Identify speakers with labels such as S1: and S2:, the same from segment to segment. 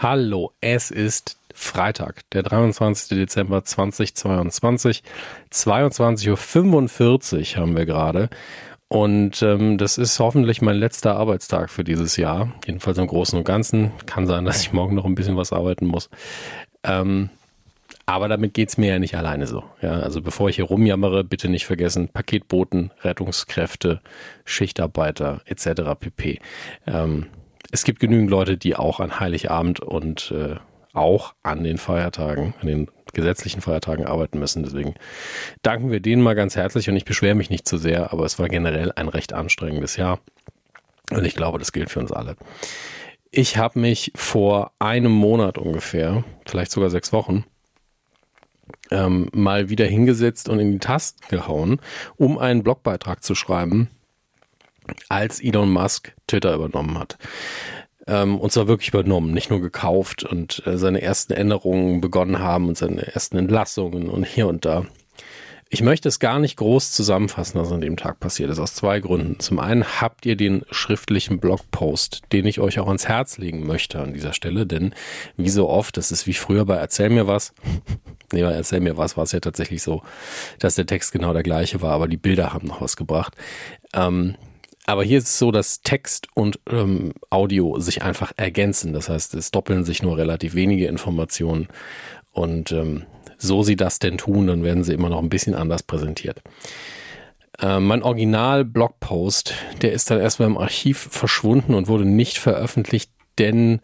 S1: Hallo, es ist Freitag, der 23. Dezember 2022. 22.45 Uhr haben wir gerade. Und ähm, das ist hoffentlich mein letzter Arbeitstag für dieses Jahr. Jedenfalls im Großen und Ganzen. Kann sein, dass ich morgen noch ein bisschen was arbeiten muss. Ähm, aber damit geht's mir ja nicht alleine so. Ja, also bevor ich hier rumjammere, bitte nicht vergessen, Paketboten, Rettungskräfte, Schichtarbeiter etc. pp. Ähm, es gibt genügend Leute, die auch an Heiligabend und äh, auch an den Feiertagen, an den gesetzlichen Feiertagen arbeiten müssen. Deswegen danken wir denen mal ganz herzlich und ich beschwere mich nicht zu sehr, aber es war generell ein recht anstrengendes Jahr und ich glaube, das gilt für uns alle. Ich habe mich vor einem Monat ungefähr, vielleicht sogar sechs Wochen, ähm, mal wieder hingesetzt und in die Tasten gehauen, um einen Blogbeitrag zu schreiben als Elon Musk Twitter übernommen hat. Ähm, und zwar wirklich übernommen, nicht nur gekauft und äh, seine ersten Änderungen begonnen haben und seine ersten Entlassungen und hier und da. Ich möchte es gar nicht groß zusammenfassen, was an dem Tag passiert ist, aus zwei Gründen. Zum einen habt ihr den schriftlichen Blogpost, den ich euch auch ans Herz legen möchte an dieser Stelle, denn wie so oft, das ist wie früher bei Erzähl mir was. nee, bei Erzähl mir was war es ja tatsächlich so, dass der Text genau der gleiche war, aber die Bilder haben noch was gebracht. Ähm, aber hier ist es so, dass Text und ähm, Audio sich einfach ergänzen. Das heißt, es doppeln sich nur relativ wenige Informationen. Und ähm, so sie das denn tun, dann werden sie immer noch ein bisschen anders präsentiert. Äh, mein Original-Blogpost, der ist dann erstmal im Archiv verschwunden und wurde nicht veröffentlicht, denn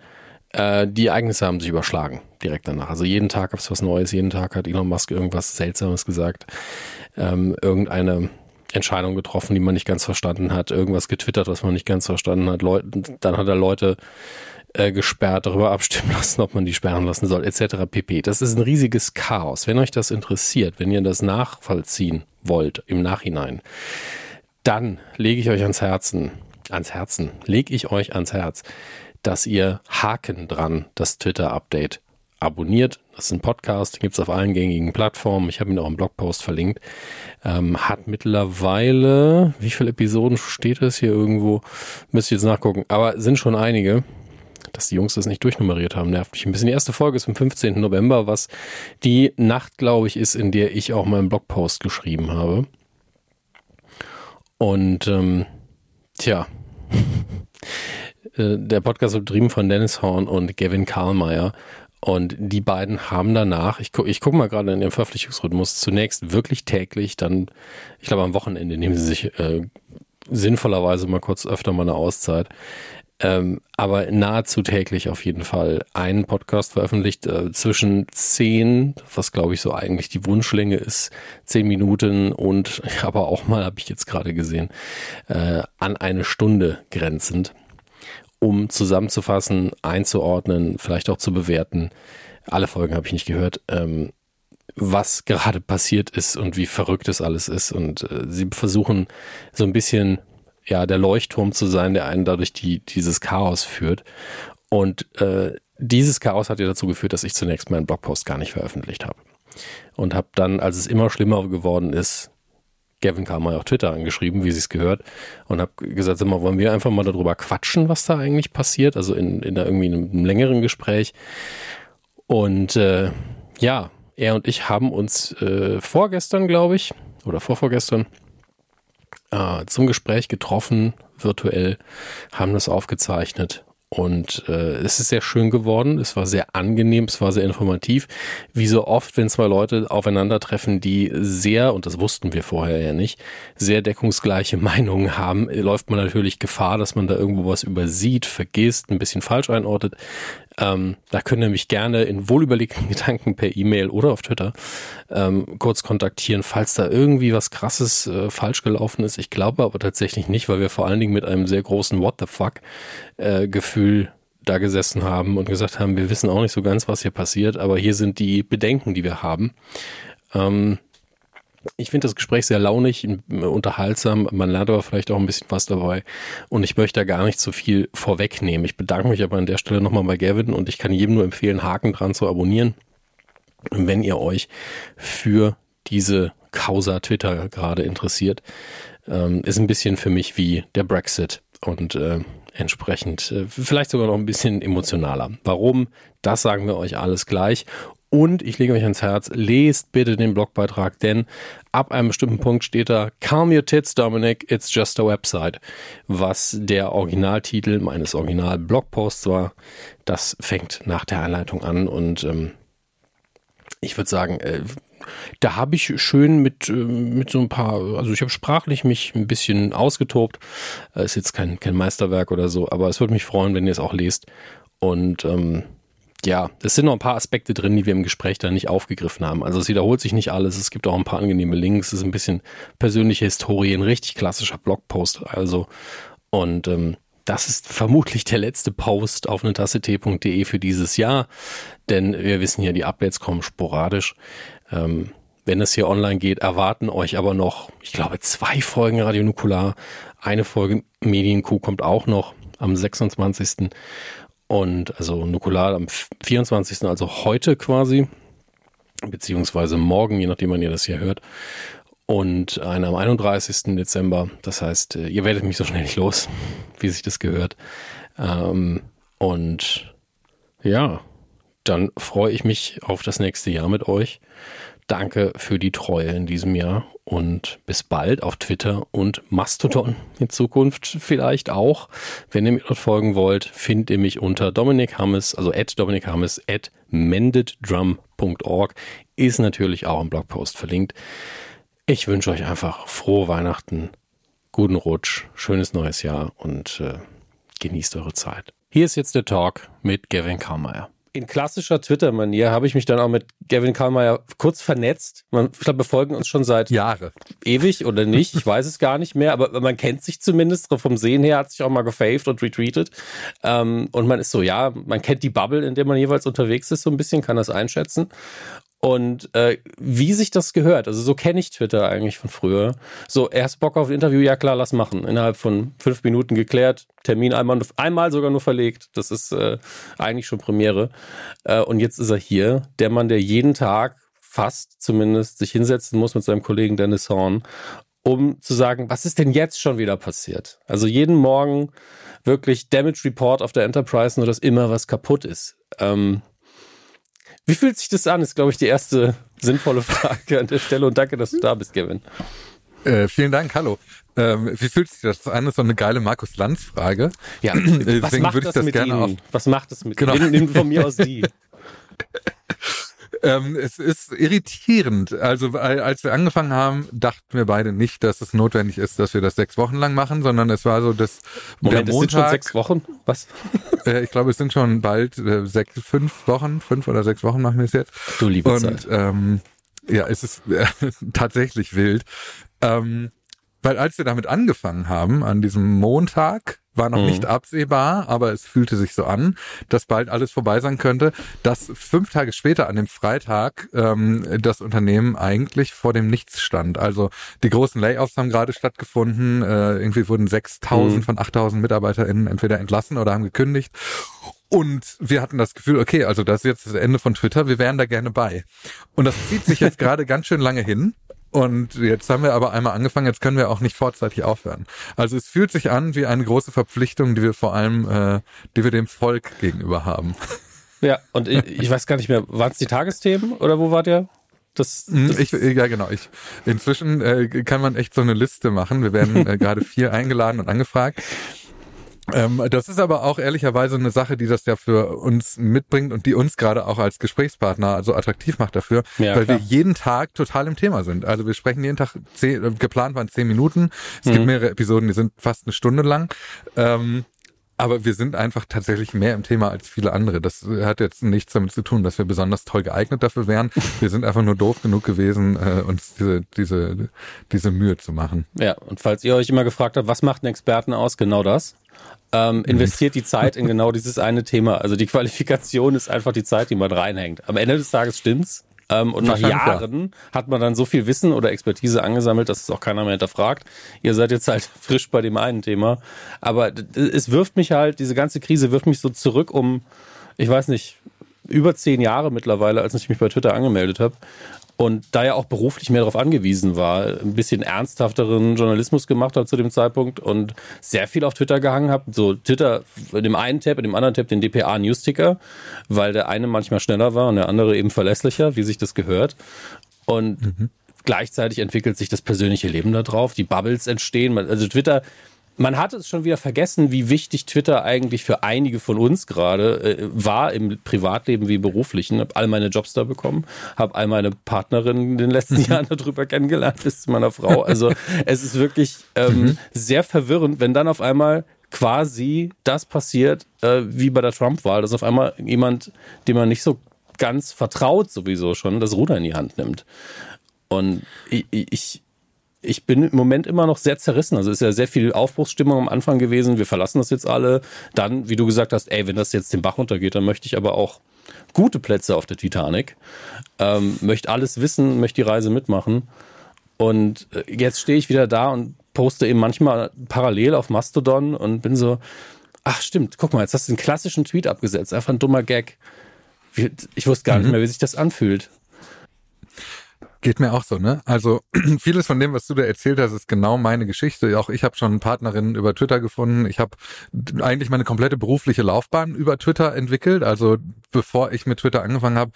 S1: äh, die Ereignisse haben sich überschlagen direkt danach. Also jeden Tag gab es was Neues, jeden Tag hat Elon Musk irgendwas Seltsames gesagt. Ähm, irgendeine Entscheidung getroffen, die man nicht ganz verstanden hat, irgendwas getwittert, was man nicht ganz verstanden hat. Leute, dann hat er Leute äh, gesperrt, darüber abstimmen lassen, ob man die sperren lassen soll, etc. pp. Das ist ein riesiges Chaos. Wenn euch das interessiert, wenn ihr das nachvollziehen wollt im Nachhinein, dann lege ich euch ans Herzen, ans Herzen, lege ich euch ans Herz, dass ihr Haken dran das Twitter-Update abonniert. Das ist ein Podcast, gibt es auf allen gängigen Plattformen. Ich habe ihn auch im Blogpost verlinkt. Ähm, hat mittlerweile, wie viele Episoden steht es hier irgendwo? Müsst ihr jetzt nachgucken. Aber sind schon einige. Dass die Jungs das nicht durchnummeriert haben, nervt mich ein bisschen. Die erste Folge ist am 15. November, was die Nacht, glaube ich, ist, in der ich auch meinen Blogpost geschrieben habe. Und ähm, tja, äh, der Podcast wird betrieben von Dennis Horn und Gavin Karlmeier. Und die beiden haben danach, ich, gu, ich gucke mal gerade in ihrem Verpflichtungsrhythmus, zunächst wirklich täglich, dann, ich glaube am Wochenende nehmen sie sich äh, sinnvollerweise mal kurz öfter mal eine Auszeit. Ähm, aber nahezu täglich auf jeden Fall einen Podcast veröffentlicht äh, zwischen zehn, was glaube ich so eigentlich die Wunschlänge ist, zehn Minuten und aber auch mal, habe ich jetzt gerade gesehen, äh, an eine Stunde grenzend um zusammenzufassen, einzuordnen, vielleicht auch zu bewerten. Alle Folgen habe ich nicht gehört. Ähm, was gerade passiert ist und wie verrückt es alles ist. Und äh, sie versuchen so ein bisschen ja der Leuchtturm zu sein, der einen dadurch die, dieses Chaos führt. Und äh, dieses Chaos hat ja dazu geführt, dass ich zunächst meinen Blogpost gar nicht veröffentlicht habe. Und habe dann, als es immer schlimmer geworden ist, Gavin Carmine auf Twitter angeschrieben, wie sie es gehört, und habe gesagt, sag mal, wollen wir einfach mal darüber quatschen, was da eigentlich passiert, also in, in da irgendwie einem längeren Gespräch. Und äh, ja, er und ich haben uns äh, vorgestern, glaube ich, oder vorvorgestern, äh, zum Gespräch getroffen, virtuell, haben das aufgezeichnet und äh, es ist sehr schön geworden, es war sehr angenehm, es war sehr informativ. Wie so oft, wenn zwei Leute aufeinandertreffen, die sehr, und das wussten wir vorher ja nicht, sehr deckungsgleiche Meinungen haben, läuft man natürlich Gefahr, dass man da irgendwo was übersieht, vergisst, ein bisschen falsch einordnet. Ähm, da können ihr mich gerne in wohlüberlegten Gedanken per E-Mail oder auf Twitter ähm, kurz kontaktieren, falls da irgendwie was krasses äh, falsch gelaufen ist. Ich glaube aber tatsächlich nicht, weil wir vor allen Dingen mit einem sehr großen What the fuck äh, Gefühl da gesessen haben und gesagt haben, wir wissen auch nicht so ganz, was hier passiert, aber hier sind die Bedenken, die wir haben. Ähm, ich finde das Gespräch sehr launig, unterhaltsam. Man lernt aber vielleicht auch ein bisschen was dabei. Und ich möchte da gar nicht zu viel vorwegnehmen. Ich bedanke mich aber an der Stelle nochmal bei Gavin und ich kann jedem nur empfehlen, Haken dran zu abonnieren, wenn ihr euch für diese Causa Twitter gerade interessiert. Ähm, ist ein bisschen für mich wie der Brexit. Und äh,
S2: entsprechend, äh, vielleicht sogar noch ein bisschen emotionaler. Warum? Das sagen wir euch alles gleich. Und ich lege euch ans Herz, lest bitte den Blogbeitrag, denn ab einem bestimmten Punkt steht da Calm your tits, Dominic, it's just a website. Was der Originaltitel meines Original-Blogposts war, das fängt nach der Einleitung an und ähm, ich würde sagen, äh, da habe ich schön mit, äh, mit so ein paar, also ich habe sprachlich mich ein bisschen ausgetobt. Äh, ist jetzt kein, kein Meisterwerk oder so, aber es würde mich freuen, wenn ihr es auch lest. Und ähm, ja, es sind noch ein paar Aspekte drin, die wir im Gespräch da nicht aufgegriffen haben. Also es wiederholt sich nicht alles. Es gibt auch ein paar angenehme Links. Es ist ein bisschen persönliche Historie, ein richtig klassischer Blogpost. Also und ähm, das ist vermutlich der letzte Post auf netasse.de für dieses Jahr, denn wir wissen ja, die Updates kommen sporadisch. Ähm, wenn es hier online geht, erwarten euch aber noch, ich glaube, zwei Folgen Radio Nukular. Eine Folge Medienkuh kommt auch noch am 26. Und also Nukular am 24. also heute quasi, beziehungsweise morgen, je nachdem, wann ihr das hier hört. Und eine am 31. Dezember. Das heißt, äh, ihr werdet mich so schnell nicht los, wie sich das gehört. Ähm, und ja, dann freue ich mich auf das nächste Jahr mit euch. Danke für die Treue in diesem Jahr und bis bald auf Twitter und Mastodon in Zukunft vielleicht auch. Wenn ihr mir dort folgen wollt, findet ihr mich unter Dominik Hammes, also at Dominik Hammes, at mendeddrum.org, ist natürlich auch im Blogpost verlinkt. Ich wünsche euch einfach frohe Weihnachten, guten Rutsch, schönes neues Jahr und äh, genießt eure Zeit. Hier ist jetzt der Talk mit Gavin Karlmeier in klassischer Twitter-Manier habe ich mich dann auch mit Gavin Karlmeier kurz vernetzt. Man, ich glaube, wir folgen uns schon seit
S3: Jahre.
S2: Ewig oder nicht. Ich weiß es gar nicht mehr, aber man kennt sich zumindest. Vom Sehen her hat sich auch mal gefaved und retweetet. Ähm, und man ist so, ja, man kennt die Bubble, in der man jeweils unterwegs ist, so ein bisschen, kann das einschätzen. Und äh, wie sich das gehört, also so kenne ich Twitter eigentlich von früher. So, erst Bock auf ein Interview, ja klar, lass machen. Innerhalb von fünf Minuten geklärt, Termin einmal, einmal sogar nur verlegt. Das ist äh, eigentlich schon Premiere. Äh, und jetzt ist er hier, der Mann, der jeden Tag fast zumindest sich hinsetzen muss mit seinem Kollegen Dennis Horn, um zu sagen, was ist denn jetzt schon wieder passiert? Also jeden Morgen wirklich Damage Report auf der Enterprise, nur dass immer was kaputt ist. Ähm, wie fühlt sich das an? Ist, glaube ich, die erste sinnvolle Frage an der Stelle. Und danke, dass du da bist, Kevin.
S3: Äh, vielen Dank, hallo. Ähm, wie fühlt sich das an? Das ist so eine geile Markus Lanz-Frage.
S2: Ja, was macht das, das mit Ihnen? Was macht das mit genau. Ihnen? Nimm von mir aus die.
S3: Ähm, es ist irritierend. Also als wir angefangen haben, dachten wir beide nicht, dass es notwendig ist, dass wir das sechs Wochen lang machen, sondern es war so, dass
S2: Moment, der Montag, es sind schon sechs Wochen? Was?
S3: Äh, ich glaube, es sind schon bald äh, sechs, fünf Wochen, fünf oder sechs Wochen machen wir es jetzt.
S2: Du liebe
S3: Und,
S2: Zeit.
S3: Ähm, ja, es ist äh, tatsächlich wild. Ähm, weil als wir damit angefangen haben, an diesem Montag, war noch mhm. nicht absehbar, aber es fühlte sich so an, dass bald alles vorbei sein könnte, dass fünf Tage später an dem Freitag ähm, das Unternehmen eigentlich vor dem Nichts stand. Also die großen Layoffs haben gerade stattgefunden, äh, irgendwie wurden 6000 mhm. von 8000 MitarbeiterInnen entweder entlassen oder haben gekündigt. Und wir hatten das Gefühl, okay, also das ist jetzt das Ende von Twitter, wir wären da gerne bei. Und das zieht sich jetzt gerade ganz schön lange hin. Und jetzt haben wir aber einmal angefangen, jetzt können wir auch nicht vorzeitig aufhören. Also es fühlt sich an wie eine große Verpflichtung, die wir vor allem, äh, die wir dem Volk gegenüber haben.
S2: Ja, und ich, ich weiß gar nicht mehr, waren es die Tagesthemen oder wo wart ihr?
S3: Das, hm, das ich, ja, genau. Ich, inzwischen äh, kann man echt so eine Liste machen. Wir werden äh, gerade vier eingeladen und angefragt. Ähm, das ist aber auch ehrlicherweise eine Sache, die das ja für uns mitbringt und die uns gerade auch als Gesprächspartner also attraktiv macht dafür, ja, weil klar. wir jeden Tag total im Thema sind. Also wir sprechen jeden Tag, zehn, äh, geplant waren zehn Minuten. Es mhm. gibt mehrere Episoden, die sind fast eine Stunde lang. Ähm, aber wir sind einfach tatsächlich mehr im Thema als viele andere. Das hat jetzt nichts damit zu tun, dass wir besonders toll geeignet dafür wären. Wir sind einfach nur doof genug gewesen, äh, uns diese, diese, diese Mühe zu machen.
S2: Ja, und falls ihr euch immer gefragt habt, was macht einen Experten aus, genau das ähm, investiert die Zeit in genau dieses eine Thema. Also die Qualifikation ist einfach die Zeit, die man reinhängt. Am Ende des Tages stimmt's. Ähm, und nach Jahren hat man dann so viel Wissen oder Expertise angesammelt, dass es auch keiner mehr hinterfragt. Ihr seid jetzt halt frisch bei dem einen Thema. Aber es wirft mich halt, diese ganze Krise wirft mich so zurück um, ich weiß nicht, über zehn Jahre mittlerweile, als ich mich bei Twitter angemeldet habe. Und da ja auch beruflich mehr darauf angewiesen war, ein bisschen ernsthafteren Journalismus gemacht hat zu dem Zeitpunkt und sehr viel auf Twitter gehangen habe. So Twitter in dem einen Tab, in dem anderen Tab den DPA Newsticker, weil der eine manchmal schneller war und der andere eben verlässlicher, wie sich das gehört. Und mhm. gleichzeitig entwickelt sich das persönliche Leben da drauf, die Bubbles entstehen. Also Twitter man hat es schon wieder vergessen, wie wichtig Twitter eigentlich für einige von uns gerade äh, war, im Privatleben wie beruflichen. Habe all meine Jobs da bekommen, habe all meine Partnerinnen in den letzten mhm. Jahren darüber kennengelernt, bis zu meiner Frau. Also es ist wirklich ähm, mhm. sehr verwirrend, wenn dann auf einmal quasi das passiert, äh, wie bei der Trump-Wahl, dass auf einmal jemand, dem man nicht so ganz vertraut sowieso schon, das Ruder in die Hand nimmt. Und ich, ich ich bin im Moment immer noch sehr zerrissen. Also ist ja sehr viel Aufbruchsstimmung am Anfang gewesen. Wir verlassen das jetzt alle. Dann, wie du gesagt hast, ey, wenn das jetzt den Bach runtergeht, dann möchte ich aber auch gute Plätze auf der Titanic. Ähm, möchte alles wissen, möchte die Reise mitmachen. Und äh, jetzt stehe ich wieder da und poste eben manchmal parallel auf Mastodon und bin so, ach stimmt, guck mal, jetzt hast du den klassischen Tweet abgesetzt. Einfach ein dummer Gag. Ich wusste gar mhm. nicht mehr, wie sich das anfühlt.
S3: Geht mir auch so, ne? Also vieles von dem, was du da erzählt hast, ist genau meine Geschichte. Auch ich habe schon Partnerinnen über Twitter gefunden. Ich habe eigentlich meine komplette berufliche Laufbahn über Twitter entwickelt. Also bevor ich mit Twitter angefangen habe,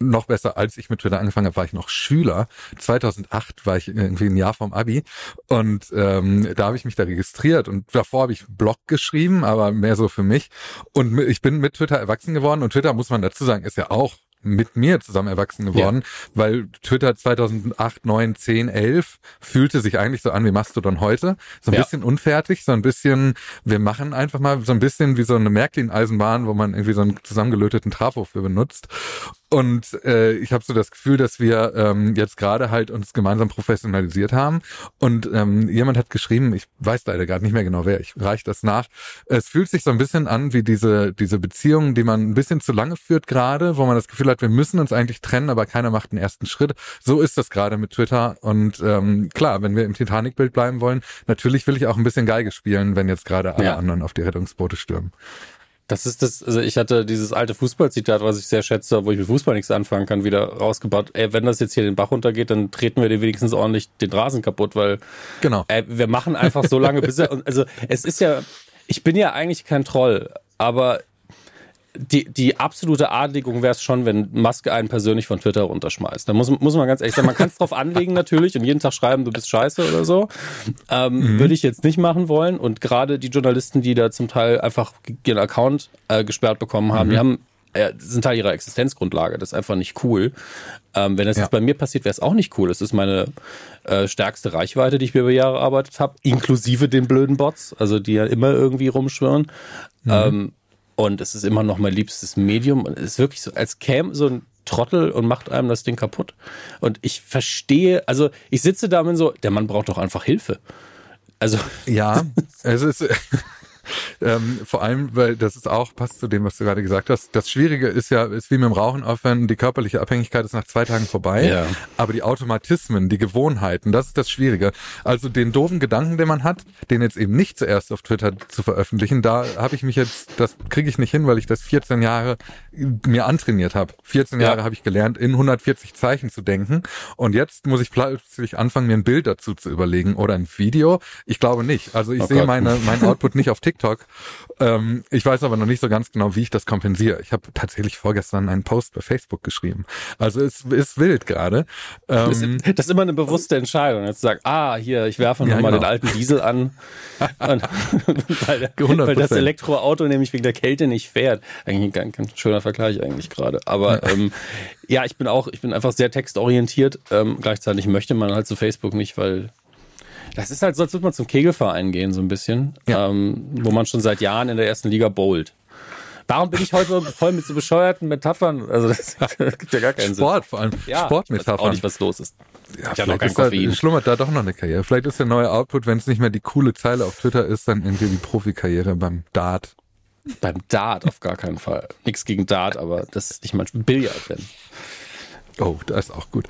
S3: noch besser, als ich mit Twitter angefangen habe, war ich noch Schüler. 2008 war ich irgendwie ein Jahr vom Abi und ähm, da habe ich mich da registriert und davor habe ich Blog geschrieben, aber mehr so für mich. Und ich bin mit Twitter erwachsen geworden und Twitter, muss man dazu sagen, ist ja auch mit mir zusammen erwachsen geworden, ja. weil Twitter 2008, 9, 10, 11 fühlte sich eigentlich so an wie Mastodon heute. So ein ja. bisschen unfertig, so ein bisschen, wir machen einfach mal so ein bisschen wie so eine Märklin-Eisenbahn, wo man irgendwie so einen zusammengelöteten Trafo für benutzt. Und äh, ich habe so das Gefühl, dass wir ähm, jetzt gerade halt uns gemeinsam professionalisiert haben. Und ähm, jemand hat geschrieben, ich weiß leider gerade nicht mehr genau wer, ich reiche das nach. Es fühlt sich so ein bisschen an wie diese, diese Beziehung, die man ein bisschen zu lange führt gerade, wo man das Gefühl hat, wir müssen uns eigentlich trennen, aber keiner macht den ersten Schritt. So ist das gerade mit Twitter. Und ähm, klar, wenn wir im Titanic-Bild bleiben wollen, natürlich will ich auch ein bisschen Geige spielen, wenn jetzt gerade alle ja. anderen auf die Rettungsboote stürmen.
S2: Das ist das, also ich hatte dieses alte Fußballzitat, was ich sehr schätze, wo ich mit Fußball nichts anfangen kann, wieder rausgebaut. Ey, wenn das jetzt hier den Bach runtergeht, dann treten wir dir wenigstens ordentlich den Rasen kaputt, weil genau. Ey, wir machen einfach so lange, bis er, also es ist ja, ich bin ja eigentlich kein Troll, aber die, die absolute Adligung wäre es schon, wenn Maske einen persönlich von Twitter runterschmeißt. Da muss, muss man ganz ehrlich sagen, man kann es drauf anlegen natürlich und jeden Tag schreiben, du bist scheiße oder so. Ähm, mhm. Würde ich jetzt nicht machen wollen. Und gerade die Journalisten, die da zum Teil einfach ihren Account äh, gesperrt bekommen haben, mhm. die haben äh, sind Teil ihrer Existenzgrundlage. Das ist einfach nicht cool. Ähm, wenn das ja. jetzt bei mir passiert, wäre es auch nicht cool. Das ist meine äh, stärkste Reichweite, die ich mir über Jahre erarbeitet habe, inklusive den blöden Bots, also die ja immer irgendwie rumschwirren. Mhm. Ähm, und es ist immer noch mein liebstes Medium. Und es ist wirklich so, als käme so ein Trottel und macht einem das Ding kaputt. Und ich verstehe, also ich sitze da und so, der Mann braucht doch einfach Hilfe. Also.
S3: Ja, es ist, ähm, vor allem, weil das ist auch, passt zu dem, was du gerade gesagt hast. Das Schwierige ist ja, ist wie mit dem Rauchen aufhören, die körperliche Abhängigkeit ist nach zwei Tagen vorbei. Ja. Aber die Automatismen, die Gewohnheiten, das ist das Schwierige. Also den doofen Gedanken, den man hat, den jetzt eben nicht zuerst auf Twitter zu veröffentlichen, da habe ich mich jetzt, das kriege ich nicht hin, weil ich das 14 Jahre mir antrainiert habe. 14 Jahre habe ich gelernt, in 140 Zeichen zu denken. Und jetzt muss ich plötzlich anfangen, mir ein Bild dazu zu überlegen oder ein Video. Ich glaube nicht. Also ich oh sehe meine, meinen Output nicht auf TikTok. Ähm, ich weiß aber noch nicht so ganz genau, wie ich das kompensiere. Ich habe tatsächlich vorgestern einen Post bei Facebook geschrieben. Also es ist wild gerade.
S2: Ähm, das, ist, das, ist immer eine bewusste Entscheidung. Jetzt sagt, ah, hier, ich werfe nochmal ja, genau. den alten Diesel an. Und, weil, weil, das Elektroauto nämlich wegen der Kälte nicht fährt. Eigentlich ein ganz, schöner Vergleich eigentlich gerade. Aber ja. Ähm, ja, ich bin auch, ich bin einfach sehr textorientiert. Ähm, gleichzeitig möchte man halt zu Facebook nicht, weil das ist halt so, als würde man zum Kegelverein gehen, so ein bisschen, ja. ähm, wo man schon seit Jahren in der ersten Liga bowlt. Warum bin ich heute voll mit so bescheuerten Metaphern? Also das,
S3: gibt ja gar keinen
S2: Sport,
S3: Sinn.
S2: vor allem ja, Sportmetaphern. Ich weiß auch nicht, was los ist.
S3: Ja, ich vielleicht ist da, schlummert da doch noch eine Karriere. Vielleicht ist der neue Output, wenn es nicht mehr die coole Zeile auf Twitter ist, dann irgendwie die Profikarriere beim Dart.
S2: Beim Dart auf gar keinen Fall. Nichts gegen Dart, aber das ist nicht mal Billard, wenn.
S3: Oh, das ist auch gut.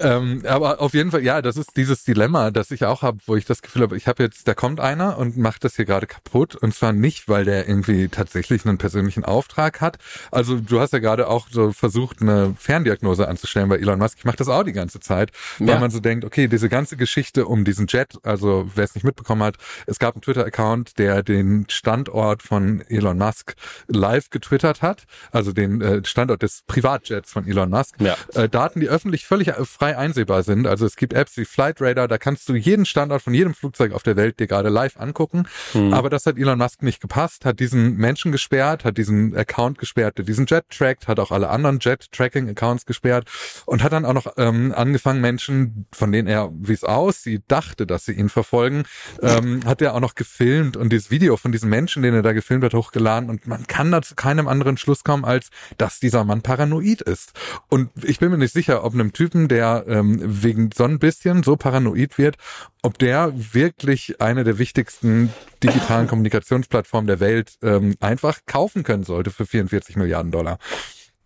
S3: Ähm, aber auf jeden Fall, ja, das ist dieses Dilemma, das ich auch habe, wo ich das Gefühl habe, ich habe jetzt, da kommt einer und macht das hier gerade kaputt. Und zwar nicht, weil der irgendwie tatsächlich einen persönlichen Auftrag hat. Also du hast ja gerade auch so versucht, eine Ferndiagnose anzustellen bei Elon Musk. Ich mache das auch die ganze Zeit, weil ja. man so denkt, okay, diese ganze Geschichte um diesen Jet, also wer es nicht mitbekommen hat, es gab einen Twitter-Account, der den Standort von Elon Musk live getwittert hat, also den äh, Standort des Privatjets von Elon Musk. Ja. Äh, Daten, die öffentlich völlig äh, frei einsehbar sind. Also es gibt Apps wie Flight Radar, da kannst du jeden Standort von jedem Flugzeug auf der Welt dir gerade live angucken. Mhm. Aber das hat Elon Musk nicht gepasst, hat diesen Menschen gesperrt, hat diesen Account gesperrt, der diesen Jet trackt, hat auch alle anderen Jet-Tracking-Accounts gesperrt und hat dann auch noch ähm, angefangen, Menschen, von denen er, wie es aussieht, dachte, dass sie ihn verfolgen, ähm, hat er auch noch gefilmt und dieses Video von diesem Menschen, den er da gefilmt hat, hochgeladen und man kann da zu keinem anderen Schluss kommen, als dass dieser Mann paranoid ist. Und ich bin mir nicht sicher, ob einem Typen, der ähm, wegen so ein bisschen so paranoid wird, ob der wirklich eine der wichtigsten digitalen Kommunikationsplattformen der Welt ähm, einfach kaufen können sollte für 44 Milliarden Dollar.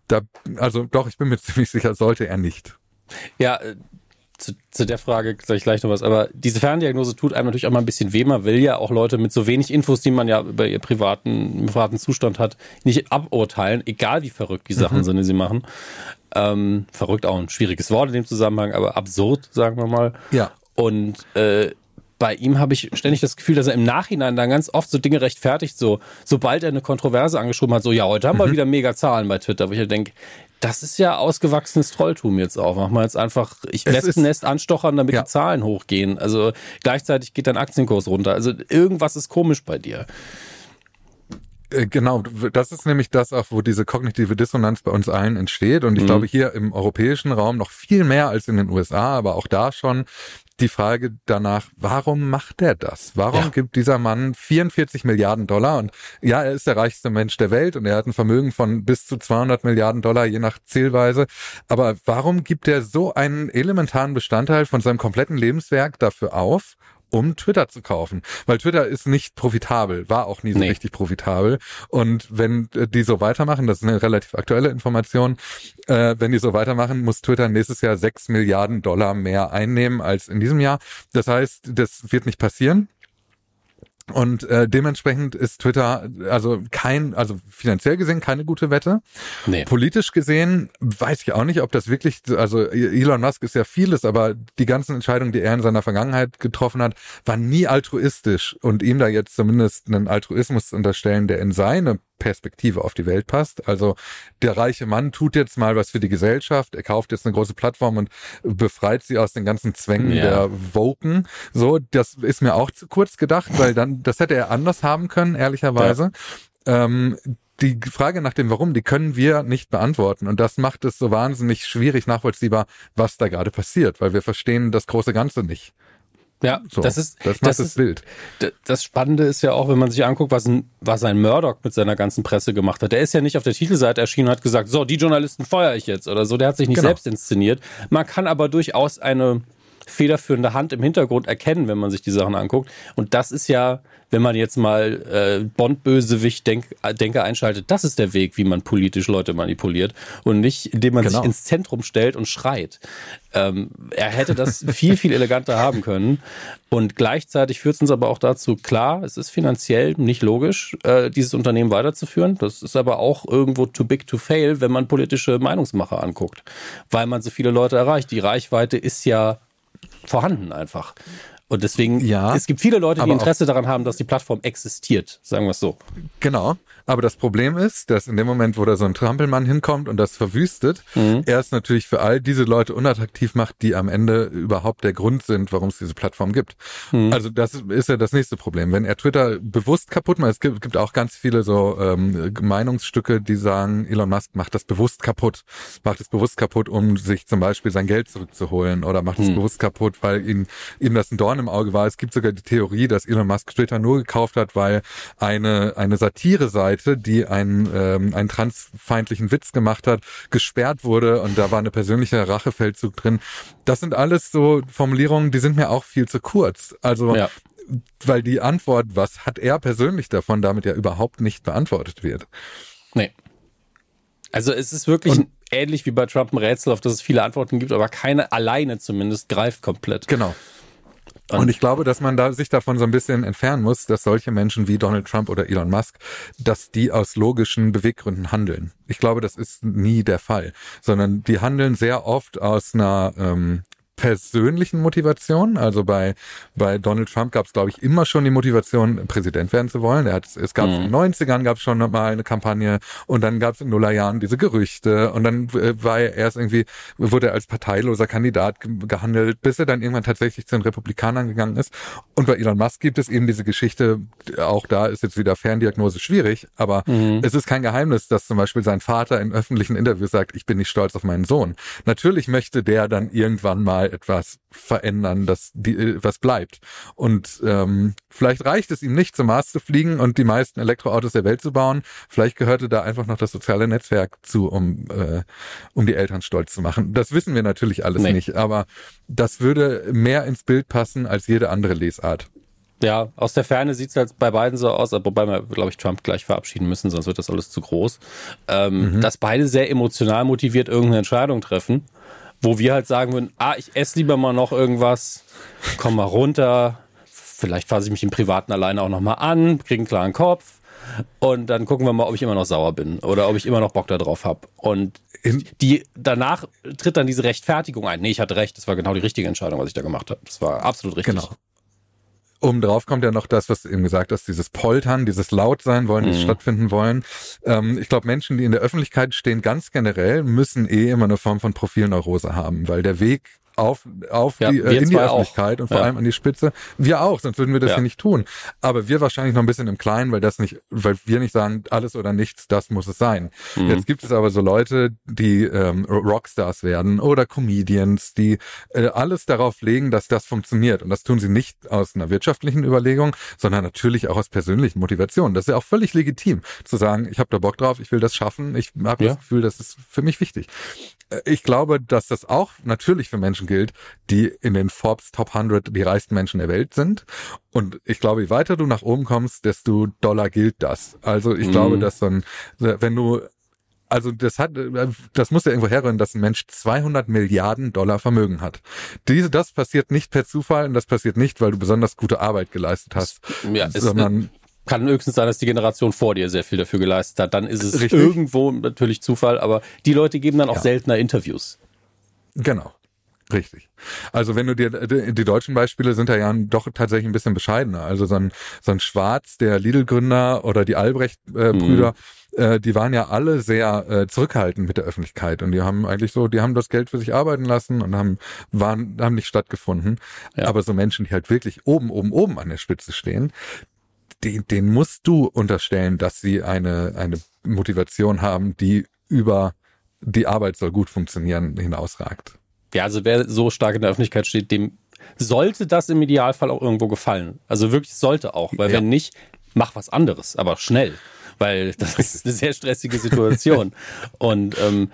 S3: Da, also doch, ich bin mir ziemlich sicher, sollte er nicht.
S2: Ja, zu, zu der Frage sage ich gleich noch was, aber diese Ferndiagnose tut einem natürlich auch mal ein bisschen weh. Man will ja auch Leute mit so wenig Infos, die man ja über ihr privaten, privaten Zustand hat, nicht aburteilen, egal wie verrückt die Sachen mhm. sind, die sie machen. Ähm, verrückt auch ein schwieriges Wort in dem Zusammenhang, aber absurd, sagen wir mal.
S3: Ja.
S2: Und äh, bei ihm habe ich ständig das Gefühl, dass er im Nachhinein dann ganz oft so Dinge rechtfertigt, so sobald er eine Kontroverse angeschoben hat, so ja, heute haben mhm. wir wieder mega Zahlen bei Twitter, wo ich denke, das ist ja ausgewachsenes Trolltum jetzt auch. Mach mal jetzt einfach, ich Wespennest anstochern, damit ja. die Zahlen hochgehen. Also gleichzeitig geht dein Aktienkurs runter. Also irgendwas ist komisch bei dir.
S3: Äh, genau, das ist nämlich das auch, wo diese kognitive Dissonanz bei uns allen entsteht. Und ich mhm. glaube, hier im europäischen Raum noch viel mehr als in den USA, aber auch da schon die Frage danach, warum macht er das? Warum ja. gibt dieser Mann 44 Milliarden Dollar? Und ja, er ist der reichste Mensch der Welt und er hat ein Vermögen von bis zu 200 Milliarden Dollar, je nach Zielweise. Aber warum gibt er so einen elementaren Bestandteil von seinem kompletten Lebenswerk dafür auf, um Twitter zu kaufen. Weil Twitter ist nicht profitabel, war auch nie so nee. richtig profitabel. Und wenn äh, die so weitermachen, das ist eine relativ aktuelle Information, äh, wenn die so weitermachen, muss Twitter nächstes Jahr sechs Milliarden Dollar mehr einnehmen als in diesem Jahr. Das heißt, das wird nicht passieren. Und äh, dementsprechend ist Twitter also kein, also finanziell gesehen keine gute Wette. Nee. Politisch gesehen weiß ich auch nicht, ob das wirklich, also Elon Musk ist ja vieles, aber die ganzen Entscheidungen, die er in seiner Vergangenheit getroffen hat, waren nie altruistisch. Und ihm da jetzt zumindest einen Altruismus unterstellen, der in seine Perspektive auf die Welt passt. Also der reiche Mann tut jetzt mal was für die Gesellschaft, er kauft jetzt eine große Plattform und befreit sie aus den ganzen Zwängen ja. der Woken. So, das ist mir auch zu kurz gedacht, weil dann, das hätte er anders haben können, ehrlicherweise. Ja. Ähm, die Frage nach dem Warum, die können wir nicht beantworten. Und das macht es so wahnsinnig schwierig nachvollziehbar, was da gerade passiert, weil wir verstehen das große Ganze nicht.
S2: Ja, so, das ist
S3: das macht das, das Bild.
S2: Das Spannende ist ja auch, wenn man sich anguckt, was ein, was ein Murdoch mit seiner ganzen Presse gemacht hat. Der ist ja nicht auf der Titelseite erschienen und hat gesagt, so, die Journalisten feuere ich jetzt oder so. Der hat sich nicht genau. selbst inszeniert. Man kann aber durchaus eine federführende Hand im Hintergrund erkennen, wenn man sich die Sachen anguckt. Und das ist ja, wenn man jetzt mal äh, Bond-Bösewicht -Denk Denker einschaltet, das ist der Weg, wie man politisch Leute manipuliert und nicht, indem man genau. sich ins Zentrum stellt und schreit. Ähm, er hätte das viel, viel eleganter haben können. Und gleichzeitig führt es uns aber auch dazu, klar, es ist finanziell nicht logisch, äh, dieses Unternehmen weiterzuführen. Das ist aber auch irgendwo too big to fail, wenn man politische Meinungsmacher anguckt, weil man so viele Leute erreicht. Die Reichweite ist ja vorhanden einfach. Und deswegen, ja, es gibt viele Leute, die Interesse daran haben, dass die Plattform existiert, sagen wir es so.
S3: Genau. Aber das Problem ist, dass in dem Moment, wo da so ein Trampelmann hinkommt und das verwüstet, mhm. er es natürlich für all diese Leute unattraktiv macht, die am Ende überhaupt der Grund sind, warum es diese Plattform gibt. Mhm. Also das ist ja das nächste Problem. Wenn er Twitter bewusst kaputt macht, es gibt, gibt auch ganz viele so ähm, Meinungsstücke, die sagen, Elon Musk macht das bewusst kaputt, macht es bewusst kaputt, um sich zum Beispiel sein Geld zurückzuholen oder macht es mhm. bewusst kaputt, weil ihm, ihm das ein Dorn im Auge war. Es gibt sogar die Theorie, dass Elon Musk Twitter nur gekauft hat, weil eine, eine Satire-Seite Seite, die einen, ähm, einen transfeindlichen Witz gemacht hat, gesperrt wurde und da war eine persönliche Rachefeldzug drin. Das sind alles so Formulierungen, die sind mir auch viel zu kurz. Also ja. weil die Antwort, was hat er persönlich davon, damit ja überhaupt nicht beantwortet wird.
S2: Nee. Also es ist wirklich und, ähnlich wie bei Trump ein Rätsel, auf das es viele Antworten gibt, aber keine alleine zumindest greift komplett.
S3: Genau. Und ich glaube, dass man da sich davon so ein bisschen entfernen muss, dass solche Menschen wie Donald Trump oder Elon Musk, dass die aus logischen Beweggründen handeln. Ich glaube, das ist nie der Fall, sondern die handeln sehr oft aus einer ähm, persönlichen Motivation. Also bei, bei Donald Trump gab es, glaube ich, immer schon die Motivation, Präsident werden zu wollen. Er hat, es gab mhm. in den 90ern gab es schon mal eine Kampagne und dann gab es in Nullerjahren diese Gerüchte und dann äh, war er erst irgendwie, wurde er als parteiloser Kandidat gehandelt, bis er dann irgendwann tatsächlich zu den Republikanern gegangen ist. Und bei Elon Musk gibt es eben diese Geschichte, auch da ist jetzt wieder Ferndiagnose schwierig, aber mhm. es ist kein Geheimnis, dass zum Beispiel sein Vater in öffentlichen Interviews sagt, ich bin nicht stolz auf meinen Sohn. Natürlich möchte der dann irgendwann mal etwas verändern, das die, äh, was bleibt. Und ähm, vielleicht reicht es ihm nicht, zum Mars zu fliegen und die meisten Elektroautos der Welt zu bauen. Vielleicht gehörte da einfach noch das soziale Netzwerk zu, um, äh, um die Eltern stolz zu machen. Das wissen wir natürlich alles nee. nicht, aber das würde mehr ins Bild passen als jede andere Lesart.
S2: Ja, aus der Ferne sieht es halt bei beiden so aus, wobei wir, glaube ich, Trump gleich verabschieden müssen, sonst wird das alles zu groß. Ähm, mhm. Dass beide sehr emotional motiviert irgendeine Entscheidung treffen wo wir halt sagen würden, ah, ich esse lieber mal noch irgendwas, komm mal runter, vielleicht fasse ich mich im Privaten alleine auch nochmal an, kriege einen klaren Kopf und dann gucken wir mal, ob ich immer noch sauer bin oder ob ich immer noch Bock da drauf habe. Und die danach tritt dann diese Rechtfertigung ein. Nee, ich hatte recht, das war genau die richtige Entscheidung, was ich da gemacht habe. Das war absolut richtig. Genau.
S3: Oben drauf kommt ja noch das, was du eben gesagt hast, dieses Poltern, dieses Lautsein wollen, mhm. stattfinden wollen. Ähm, ich glaube, Menschen, die in der Öffentlichkeit stehen, ganz generell, müssen eh immer eine Form von Profilneurose haben, weil der Weg auf, auf ja, die, äh, in die Öffentlichkeit auch. und vor ja. allem an die Spitze. Wir auch, sonst würden wir das ja. hier nicht tun. Aber wir wahrscheinlich noch ein bisschen im Kleinen, weil das nicht, weil wir nicht sagen, alles oder nichts, das muss es sein. Mhm. Jetzt gibt es aber so Leute, die ähm, Rockstars werden oder Comedians, die äh, alles darauf legen, dass das funktioniert. Und das tun sie nicht aus einer wirtschaftlichen Überlegung, sondern natürlich auch aus persönlichen Motivationen. Das ist ja auch völlig legitim, zu sagen, ich habe da Bock drauf, ich will das schaffen, ich habe das Gefühl, das ist für mich wichtig. Äh, ich glaube, dass das auch natürlich für Menschen gilt, die in den Forbes Top 100 die reichsten Menschen der Welt sind. Und ich glaube, je weiter du nach oben kommst, desto doller gilt das. Also ich mhm. glaube, dass dann, wenn du also das hat, das muss ja irgendwo herrühren, dass ein Mensch 200 Milliarden Dollar Vermögen hat. Diese, das passiert nicht per Zufall und das passiert nicht, weil du besonders gute Arbeit geleistet hast, ja, sondern
S2: kann höchstens sein, dass die Generation vor dir sehr viel dafür geleistet hat. Dann ist es Richtig. irgendwo natürlich Zufall, aber die Leute geben dann auch ja. seltener Interviews.
S3: Genau. Richtig. Also wenn du dir die deutschen Beispiele sind ja doch tatsächlich ein bisschen bescheidener. Also so ein, so ein Schwarz, der Lidl-Gründer oder die Albrecht-Brüder, mhm. äh, die waren ja alle sehr äh, zurückhaltend mit der Öffentlichkeit und die haben eigentlich so, die haben das Geld für sich arbeiten lassen und haben waren haben nicht stattgefunden. Ja. Aber so Menschen, die halt wirklich oben, oben, oben an der Spitze stehen, den, den musst du unterstellen, dass sie eine eine Motivation haben, die über die Arbeit soll gut funktionieren hinausragt
S2: ja, also wer so stark in der Öffentlichkeit steht, dem sollte das im Idealfall auch irgendwo gefallen. Also wirklich sollte auch, weil ja. wenn nicht, mach was anderes, aber schnell, weil das ist eine sehr stressige Situation. Und ähm,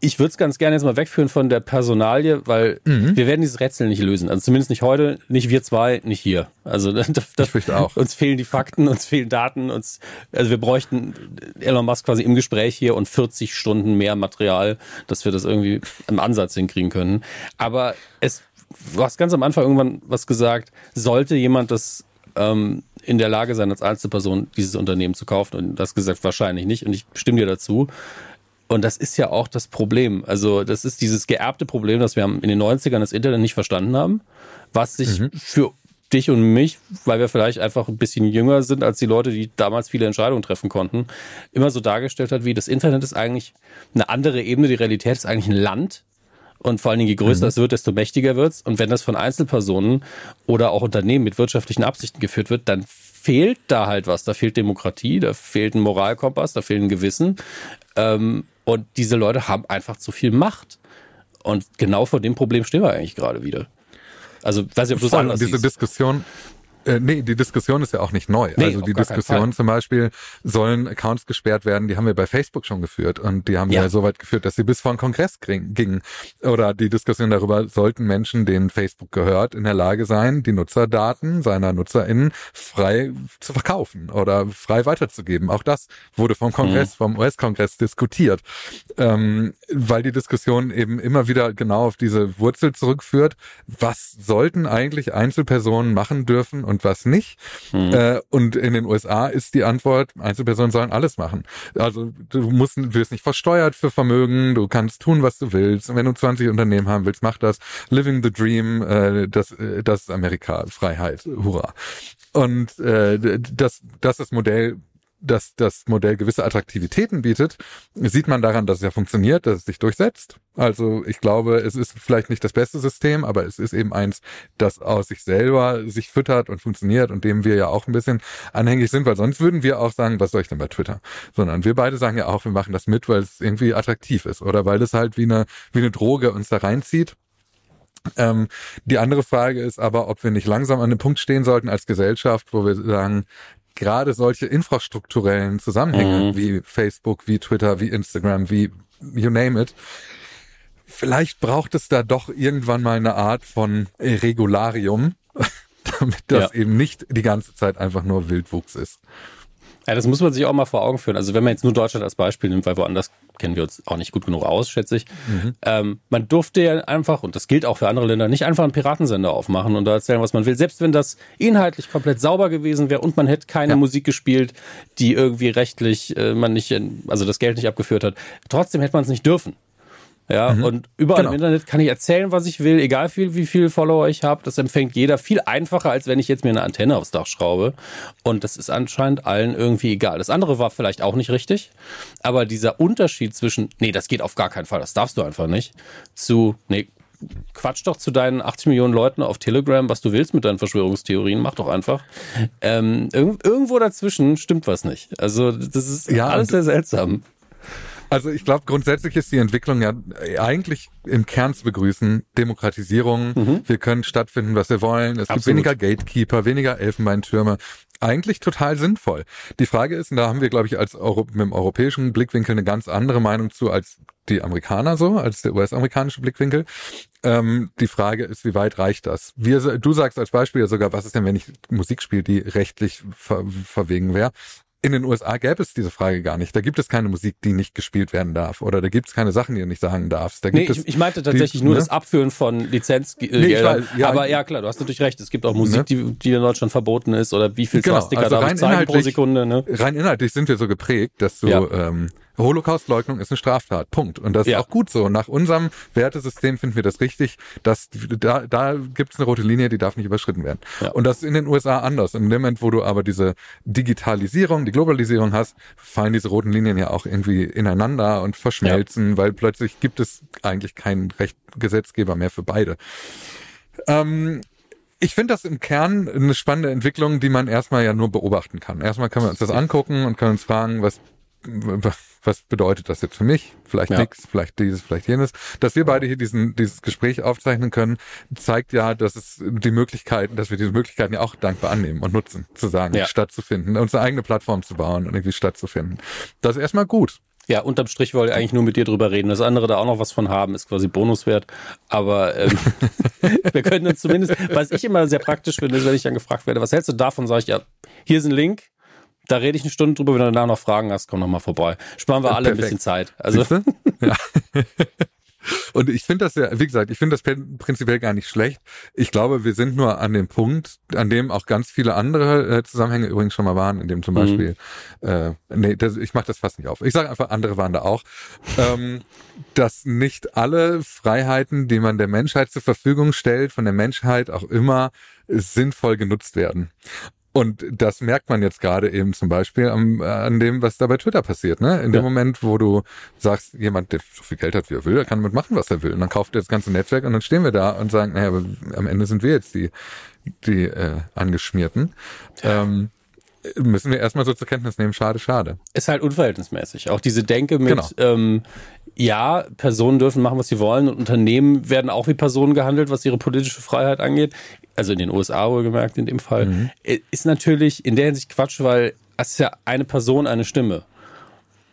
S2: ich würde es ganz gerne jetzt mal wegführen von der Personalie, weil mhm. wir werden dieses Rätsel nicht lösen. Also zumindest nicht heute, nicht wir zwei, nicht hier. Also das, das, auch. uns fehlen die Fakten, uns fehlen Daten, uns, also wir bräuchten Elon Musk quasi im Gespräch hier und 40 Stunden mehr Material, dass wir das irgendwie im Ansatz hinkriegen können. Aber es, du hast ganz am Anfang irgendwann was gesagt, sollte jemand das ähm, in der Lage sein, als Einzelperson dieses Unternehmen zu kaufen und das gesagt wahrscheinlich nicht und ich stimme dir dazu. Und das ist ja auch das Problem. Also, das ist dieses geerbte Problem, dass wir in den 90ern das Internet nicht verstanden haben, was sich mhm. für dich und mich, weil wir vielleicht einfach ein bisschen jünger sind als die Leute, die damals viele Entscheidungen treffen konnten, immer so dargestellt hat, wie das Internet ist eigentlich eine andere Ebene, die Realität ist eigentlich ein Land. Und vor allen Dingen, je größer mhm. es wird, desto mächtiger wird es. Und wenn das von Einzelpersonen oder auch Unternehmen mit wirtschaftlichen Absichten geführt wird, dann fehlt da halt was. Da fehlt Demokratie, da fehlt ein Moralkompass, da fehlt ein Gewissen. Ähm, und diese Leute haben einfach zu viel Macht. Und genau vor dem Problem stehen wir eigentlich gerade wieder. Also, weiß ich, ob du es anders
S3: Diese siehst. Diskussion, Äh, nee, die Diskussion ist ja auch nicht neu.
S2: Nee,
S3: also die Diskussion zum Beispiel, sollen Accounts gesperrt werden, die haben wir bei Facebook schon geführt und die haben
S2: Ja.
S3: ja, so weit geführt, dass sie bis vor den Kongress ging- gingen. Oder die Diskussion darüber, sollten Menschen, denen Facebook gehört, in der Lage sein, die Nutzerdaten seiner NutzerInnen frei zu verkaufen oder frei weiterzugeben. Auch das wurde vom Kongress, vom US-Kongress diskutiert, ähm, weil die Diskussion eben immer wieder genau auf diese Wurzel zurückführt. Was sollten eigentlich Einzelpersonen machen dürfen und was nicht? Äh, und in den USA ist die Antwort, Einzelpersonen sollen alles machen. Also du musst, du wirst nicht versteuert für Vermögen, du kannst tun, was du willst. Und wenn du 20 Unternehmen haben willst, mach das. Living the Dream, äh, das, äh, das ist Amerika, Freiheit, hurra. Und äh, das, das ist das Modell, dass das Modell gewisse Attraktivitäten bietet, sieht man daran, dass es ja funktioniert, dass es sich durchsetzt. Also ich glaube, es ist vielleicht nicht das beste System, aber es ist eben eins, das aus sich selber sich füttert und funktioniert und dem wir ja auch ein bisschen anhängig sind, weil sonst würden wir auch sagen, was soll ich denn bei Twitter? Sondern wir beide sagen ja auch, wir machen das mit, weil es irgendwie attraktiv ist oder weil es halt wie eine, wie eine Droge uns da reinzieht. Ähm, die andere Frage ist aber, ob wir nicht langsam an dem Punkt stehen sollten als Gesellschaft, wo wir sagen, gerade solche infrastrukturellen Zusammenhänge
S2: Mhm.
S3: wie Facebook, wie Twitter, wie Instagram, wie you name it, vielleicht braucht es da doch irgendwann mal eine Art von Regularium, damit das
S2: Ja.
S3: eben nicht die ganze Zeit einfach nur Wildwuchs ist.
S2: Ja, das muss man sich auch mal vor Augen führen. Also wenn man jetzt nur Deutschland als Beispiel nimmt, weil woanders kennen wir uns auch nicht gut genug aus, schätze ich. Ähm, man durfte ja einfach, und das gilt auch für andere Länder, nicht einfach einen Piratensender aufmachen und da erzählen, was man will. Selbst wenn das inhaltlich komplett sauber gewesen wäre und man hätte keine
S3: Ja.
S2: Musik gespielt, die irgendwie rechtlich äh, man nicht, also das Geld nicht abgeführt hat, trotzdem hätte man es nicht dürfen. Ja, und überall
S3: Genau.
S2: im Internet kann ich erzählen, was ich will, egal viel, wie viele Follower ich habe. Das empfängt jeder viel einfacher, als wenn ich jetzt mir eine Antenne aufs Dach schraube. Und das ist anscheinend allen irgendwie egal. Das andere war vielleicht auch nicht richtig, aber dieser Unterschied zwischen, nee, das geht auf gar keinen Fall, das darfst du einfach nicht, zu, nee, quatsch doch zu deinen 80 Millionen Leuten auf Telegram, was du willst mit deinen Verschwörungstheorien, mach doch einfach. Ähm, irg irgendwo dazwischen stimmt was nicht. Also das ist
S3: Ja,
S2: alles sehr seltsam.
S3: Also ich glaube, grundsätzlich ist die Entwicklung ja eigentlich im Kern zu begrüßen. Demokratisierung, wir können stattfinden, was wir wollen. Es gibt
S2: Absolut.
S3: weniger Gatekeeper, weniger Elfenbeintürme. Eigentlich total sinnvoll. Die Frage ist, und da haben wir, glaube ich, als Euro mit dem europäischen Blickwinkel eine ganz andere Meinung zu als die Amerikaner so, als der US-amerikanische Blickwinkel. Ähm, die Frage ist, wie weit reicht das? Wir, du sagst als Beispiel ja sogar, was ist denn, wenn ich Musik spiele, die rechtlich ver verwegen wäre? In den USA gäbe es diese Frage gar nicht. Da gibt es keine Musik, die nicht gespielt werden darf. Oder da gibt es keine Sachen, die du nicht sagen darfst. Da
S2: Nee, ich, ich meinte tatsächlich
S3: die,
S2: nur
S3: ne?
S2: das Abführen von Lizenzgeldern.
S3: Nee, ich weiß, ja.
S2: aber ja, klar, du hast natürlich recht. Es gibt auch Musik,
S3: Ne?
S2: die, die in Deutschland verboten ist oder wie viel
S3: Genau,
S2: Swastika
S3: also
S2: darf ich zeigen pro
S3: inhaltlich-
S2: Sekunde. Ne?
S3: rein inhaltlich sind wir so geprägt, dass du
S2: Ja.
S3: ähm, Holocaustleugnung ist eine Straftat. Punkt. Und das
S2: Ja.
S3: ist auch gut so. Nach unserem Wertesystem finden wir das richtig. Dass da, da gibt es eine rote Linie, die darf nicht überschritten werden.
S2: Ja.
S3: Und das ist in den USA anders. In dem Moment, wo du aber diese Digitalisierung, die Globalisierung hast, fallen diese roten Linien ja auch irgendwie ineinander und verschmelzen, weil plötzlich gibt es eigentlich keinen Recht Gesetzgeber mehr für beide. Ähm, ich finde das im Kern eine spannende Entwicklung, die man erstmal ja nur beobachten kann. Erstmal können wir uns das angucken und können uns fragen, was was bedeutet das jetzt für mich? Vielleicht
S2: Ja.
S3: nix, vielleicht dieses, vielleicht jenes. Dass wir beide hier diesen, dieses Gespräch aufzeichnen können, zeigt ja, dass es die Möglichkeiten, dass wir diese Möglichkeiten ja auch dankbar annehmen und nutzen, zu sagen,
S2: Ja.
S3: stattzufinden, unsere eigene Plattform zu bauen und irgendwie stattzufinden. Das ist erstmal gut.
S2: Ja, unterm Strich wollte ich eigentlich nur mit dir drüber reden. Das andere da auch noch was von haben, ist quasi Bonuswert. Aber ähm, wir können uns zumindest, was ich immer sehr praktisch finde, ist, wenn ich dann gefragt werde, was hältst du davon, sage ich, ja, hier ist ein Link, da rede ich eine Stunde drüber, wenn du danach noch Fragen hast, komm noch mal vorbei. Sparen wir alle ein
S3: Perfekt.
S2: bisschen Zeit. Also
S3: ja. Und ich finde das ja, wie gesagt, ich finde das prinzipiell gar nicht schlecht. Ich glaube, wir sind nur an dem Punkt, an dem auch ganz viele andere äh, Zusammenhänge übrigens schon mal waren, in dem zum Beispiel, äh, nee, das, ich mache das fast nicht auf. Ich sage einfach, andere waren da auch, ähm, dass nicht alle Freiheiten, die man der Menschheit zur Verfügung stellt, von der Menschheit auch immer sinnvoll genutzt werden. Und das merkt man jetzt gerade eben zum Beispiel am, äh, an dem, was da bei Twitter passiert. Ne? In dem
S2: Ja.
S3: Moment, wo du sagst, jemand, der so viel Geld hat, wie er will, der kann damit machen, was er will. Und dann kauft er das ganze Netzwerk und dann stehen wir da und sagen, naja, aber am Ende sind wir jetzt die, die äh, Angeschmierten. Ähm, müssen wir erstmal so zur Kenntnis nehmen, schade, schade.
S2: Ist halt unverhältnismäßig. Auch diese Denke mit, genau. ähm, ja, Personen dürfen machen, was sie wollen und Unternehmen werden auch wie Personen gehandelt, was ihre politische Freiheit angeht. Also in den USA wohlgemerkt in dem Fall. Mhm. Ist natürlich in der Hinsicht Quatsch, weil es ist ja eine Person, eine Stimme.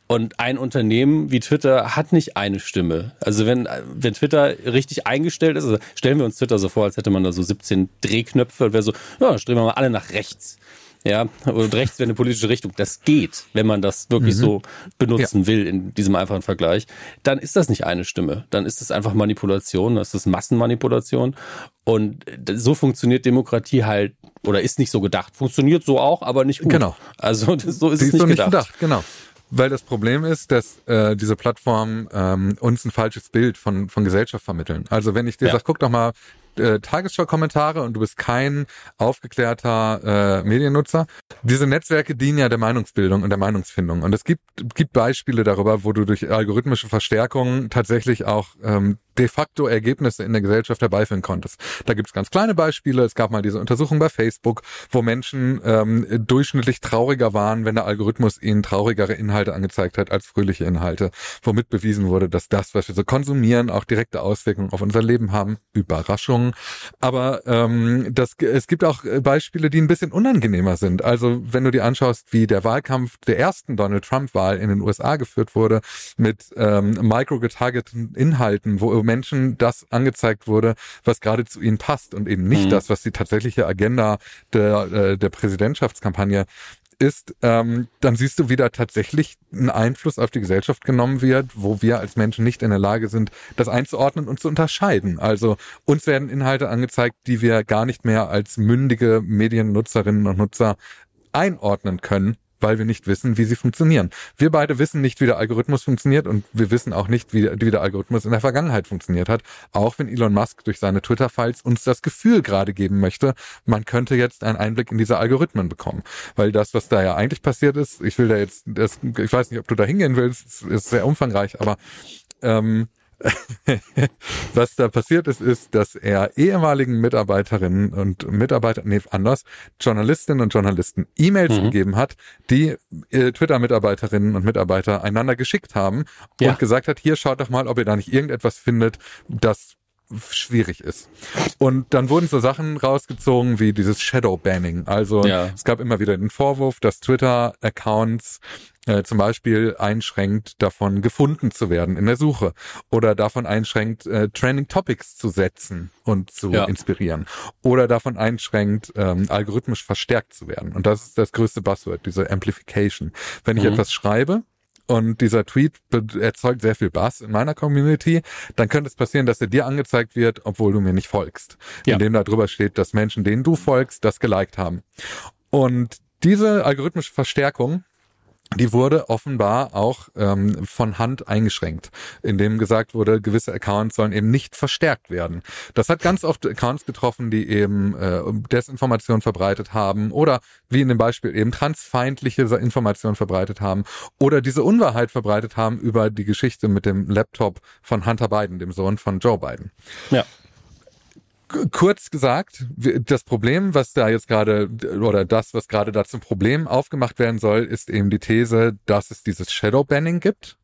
S2: Und ein Unternehmen wie Twitter hat nicht eine Stimme. Also wenn, wenn Twitter richtig eingestellt ist, also stellen wir uns Twitter so vor, als hätte man da so 17 Drehknöpfe und wäre so, ja, drehen wir mal alle nach rechts. Ja, und rechts wäre eine politische Richtung. Das geht, wenn man das wirklich mhm. so benutzen ja. will in diesem einfachen Vergleich. Dann ist das nicht eine Stimme. Dann ist das einfach Manipulation, das ist Massenmanipulation. Und so funktioniert Demokratie halt, oder ist nicht so gedacht. Funktioniert so auch, aber nicht gut.
S3: Genau.
S2: Also so ist Die es nicht, so nicht gedacht. gedacht.
S3: Genau. Weil das Problem ist, dass äh, diese Plattformen ähm, uns ein falsches Bild von, von Gesellschaft vermitteln. Also wenn ich dir ja. sage, guck doch mal äh, Tagesschau-Kommentare und du bist kein aufgeklärter äh, Mediennutzer. Diese Netzwerke dienen ja der Meinungsbildung und der Meinungsfindung. Und es gibt, gibt Beispiele darüber, wo du durch algorithmische Verstärkung tatsächlich auch ähm, de facto Ergebnisse in der Gesellschaft herbeiführen konntest. Da gibt es ganz kleine Beispiele. Es gab mal diese Untersuchung bei Facebook, wo Menschen ähm, durchschnittlich trauriger waren, wenn der Algorithmus ihnen traurigere Inhalte angezeigt hat als fröhliche Inhalte, womit bewiesen wurde, dass das, was wir so konsumieren, auch direkte Auswirkungen auf unser Leben haben. Überraschung. Aber ähm, das, es gibt auch Beispiele, die ein bisschen unangenehmer sind. Also wenn du dir anschaust, wie der Wahlkampf der ersten Donald Trump-Wahl in den USA geführt wurde, mit ähm, micro-getargeteten Inhalten, wo Menschen das angezeigt wurde, was gerade zu ihnen passt und eben nicht mhm. das, was die tatsächliche Agenda der, äh, der Präsidentschaftskampagne ist, ähm, dann siehst du, wie da tatsächlich ein Einfluss auf die Gesellschaft genommen wird, wo wir als Menschen nicht in der Lage sind, das einzuordnen und zu unterscheiden. Also uns werden Inhalte angezeigt, die wir gar nicht mehr als mündige Mediennutzerinnen und Nutzer einordnen können, weil wir nicht wissen, wie sie funktionieren. Wir beide wissen nicht, wie der Algorithmus funktioniert und wir wissen auch nicht, wie, wie der Algorithmus in der Vergangenheit funktioniert hat. Auch wenn Elon Musk durch seine Twitter-Files uns das Gefühl gerade geben möchte, man könnte jetzt einen Einblick in diese Algorithmen bekommen. Weil das, was da ja eigentlich passiert ist, ich will da jetzt, das, ich weiß nicht, ob du da hingehen willst, ist sehr umfangreich, aber ähm, was da passiert ist, ist, dass er ehemaligen Mitarbeiterinnen und Mitarbeitern, nee, anders, Journalistinnen und Journalisten E-Mails mhm. gegeben hat, die äh, Twitter-Mitarbeiterinnen und Mitarbeiter einander geschickt haben ja. und gesagt hat, hier schaut doch mal, ob ihr da nicht irgendetwas findet, das schwierig ist. Und dann wurden so Sachen rausgezogen wie dieses Shadow Banning. Also ja. es gab immer wieder den Vorwurf, dass Twitter-Accounts äh, zum Beispiel einschränkt, davon gefunden zu werden in der Suche oder davon einschränkt, äh, Trending Topics zu setzen und zu ja. inspirieren oder davon einschränkt, ähm, algorithmisch verstärkt zu werden. Und das ist das größte Buzzword, diese Amplification. Wenn ich mhm. etwas schreibe, und dieser Tweet erzeugt sehr viel Bass in meiner Community, dann könnte es passieren, dass er dir angezeigt wird, obwohl du mir nicht folgst. Ja. Indem da drüber steht, dass Menschen, denen du folgst, das geliked haben. Und diese algorithmische Verstärkung die wurde offenbar auch ähm, von Hand eingeschränkt, indem gesagt wurde, gewisse Accounts sollen eben nicht verstärkt werden. Das hat ganz oft Accounts getroffen, die eben äh, Desinformation verbreitet haben oder wie in dem Beispiel eben transfeindliche Informationen verbreitet haben oder diese Unwahrheit verbreitet haben über die Geschichte mit dem Laptop von Hunter Biden, dem Sohn von Joe Biden.
S2: Ja
S3: kurz gesagt, das Problem, was da jetzt gerade, oder das, was gerade da zum Problem aufgemacht werden soll, ist eben die These, dass es dieses Shadow Banning gibt.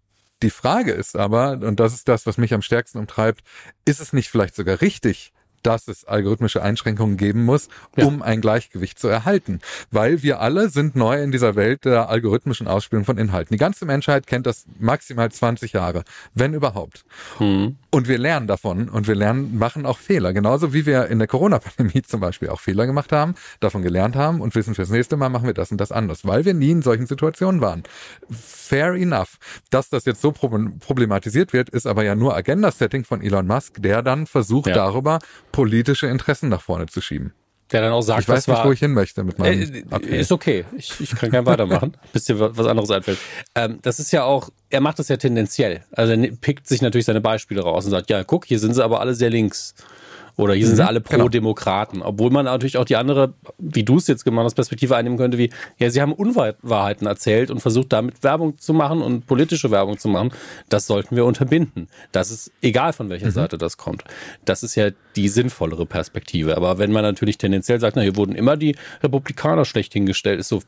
S3: Die Frage ist aber, und das ist das, was mich am stärksten umtreibt, ist es nicht vielleicht sogar richtig, dass es algorithmische Einschränkungen geben muss, um ja. ein Gleichgewicht zu erhalten. Weil wir alle sind neu in dieser Welt der algorithmischen Ausspielung von Inhalten. Die ganze Menschheit kennt das maximal 20 Jahre, wenn überhaupt. Hm. Und wir lernen davon und wir lernen, machen auch Fehler. Genauso wie wir in der Corona-Pandemie zum Beispiel auch Fehler gemacht haben, davon gelernt haben und wissen, fürs nächste Mal machen wir das und das anders, weil wir nie in solchen Situationen waren. Fair enough. Dass das jetzt so problematisiert wird, ist aber ja nur Agenda-Setting von Elon Musk, der dann versucht, ja. darüber politische Interessen nach vorne zu schieben.
S2: Der dann auch sagt,
S3: ich weiß nicht, war, wo ich hin möchte mit meinem.
S2: Äh, okay. Ist okay. Ich, ich kann gerne weitermachen, bis dir was anderes einfällt. Ähm, das ist ja auch, er macht das ja tendenziell. Also er pickt sich natürlich seine Beispiele raus und sagt, ja, guck, hier sind sie aber alle sehr links. Oder hier mhm, sind sie mhm, alle genau. Pro-Demokraten. Genau. Obwohl man natürlich auch die andere, wie du es jetzt gemacht hast, Perspektive einnehmen könnte, wie, ja, sie haben Unwahrheiten erzählt und versucht damit Werbung zu machen und politische Werbung zu machen. Das sollten wir unterbinden. Das ist egal, von welcher mhm. Seite das kommt. Das ist ja die sinnvollere Perspektive. Aber wenn man natürlich tendenziell sagt, na, hier wurden immer die Republikaner schlecht hingestellt, ist so,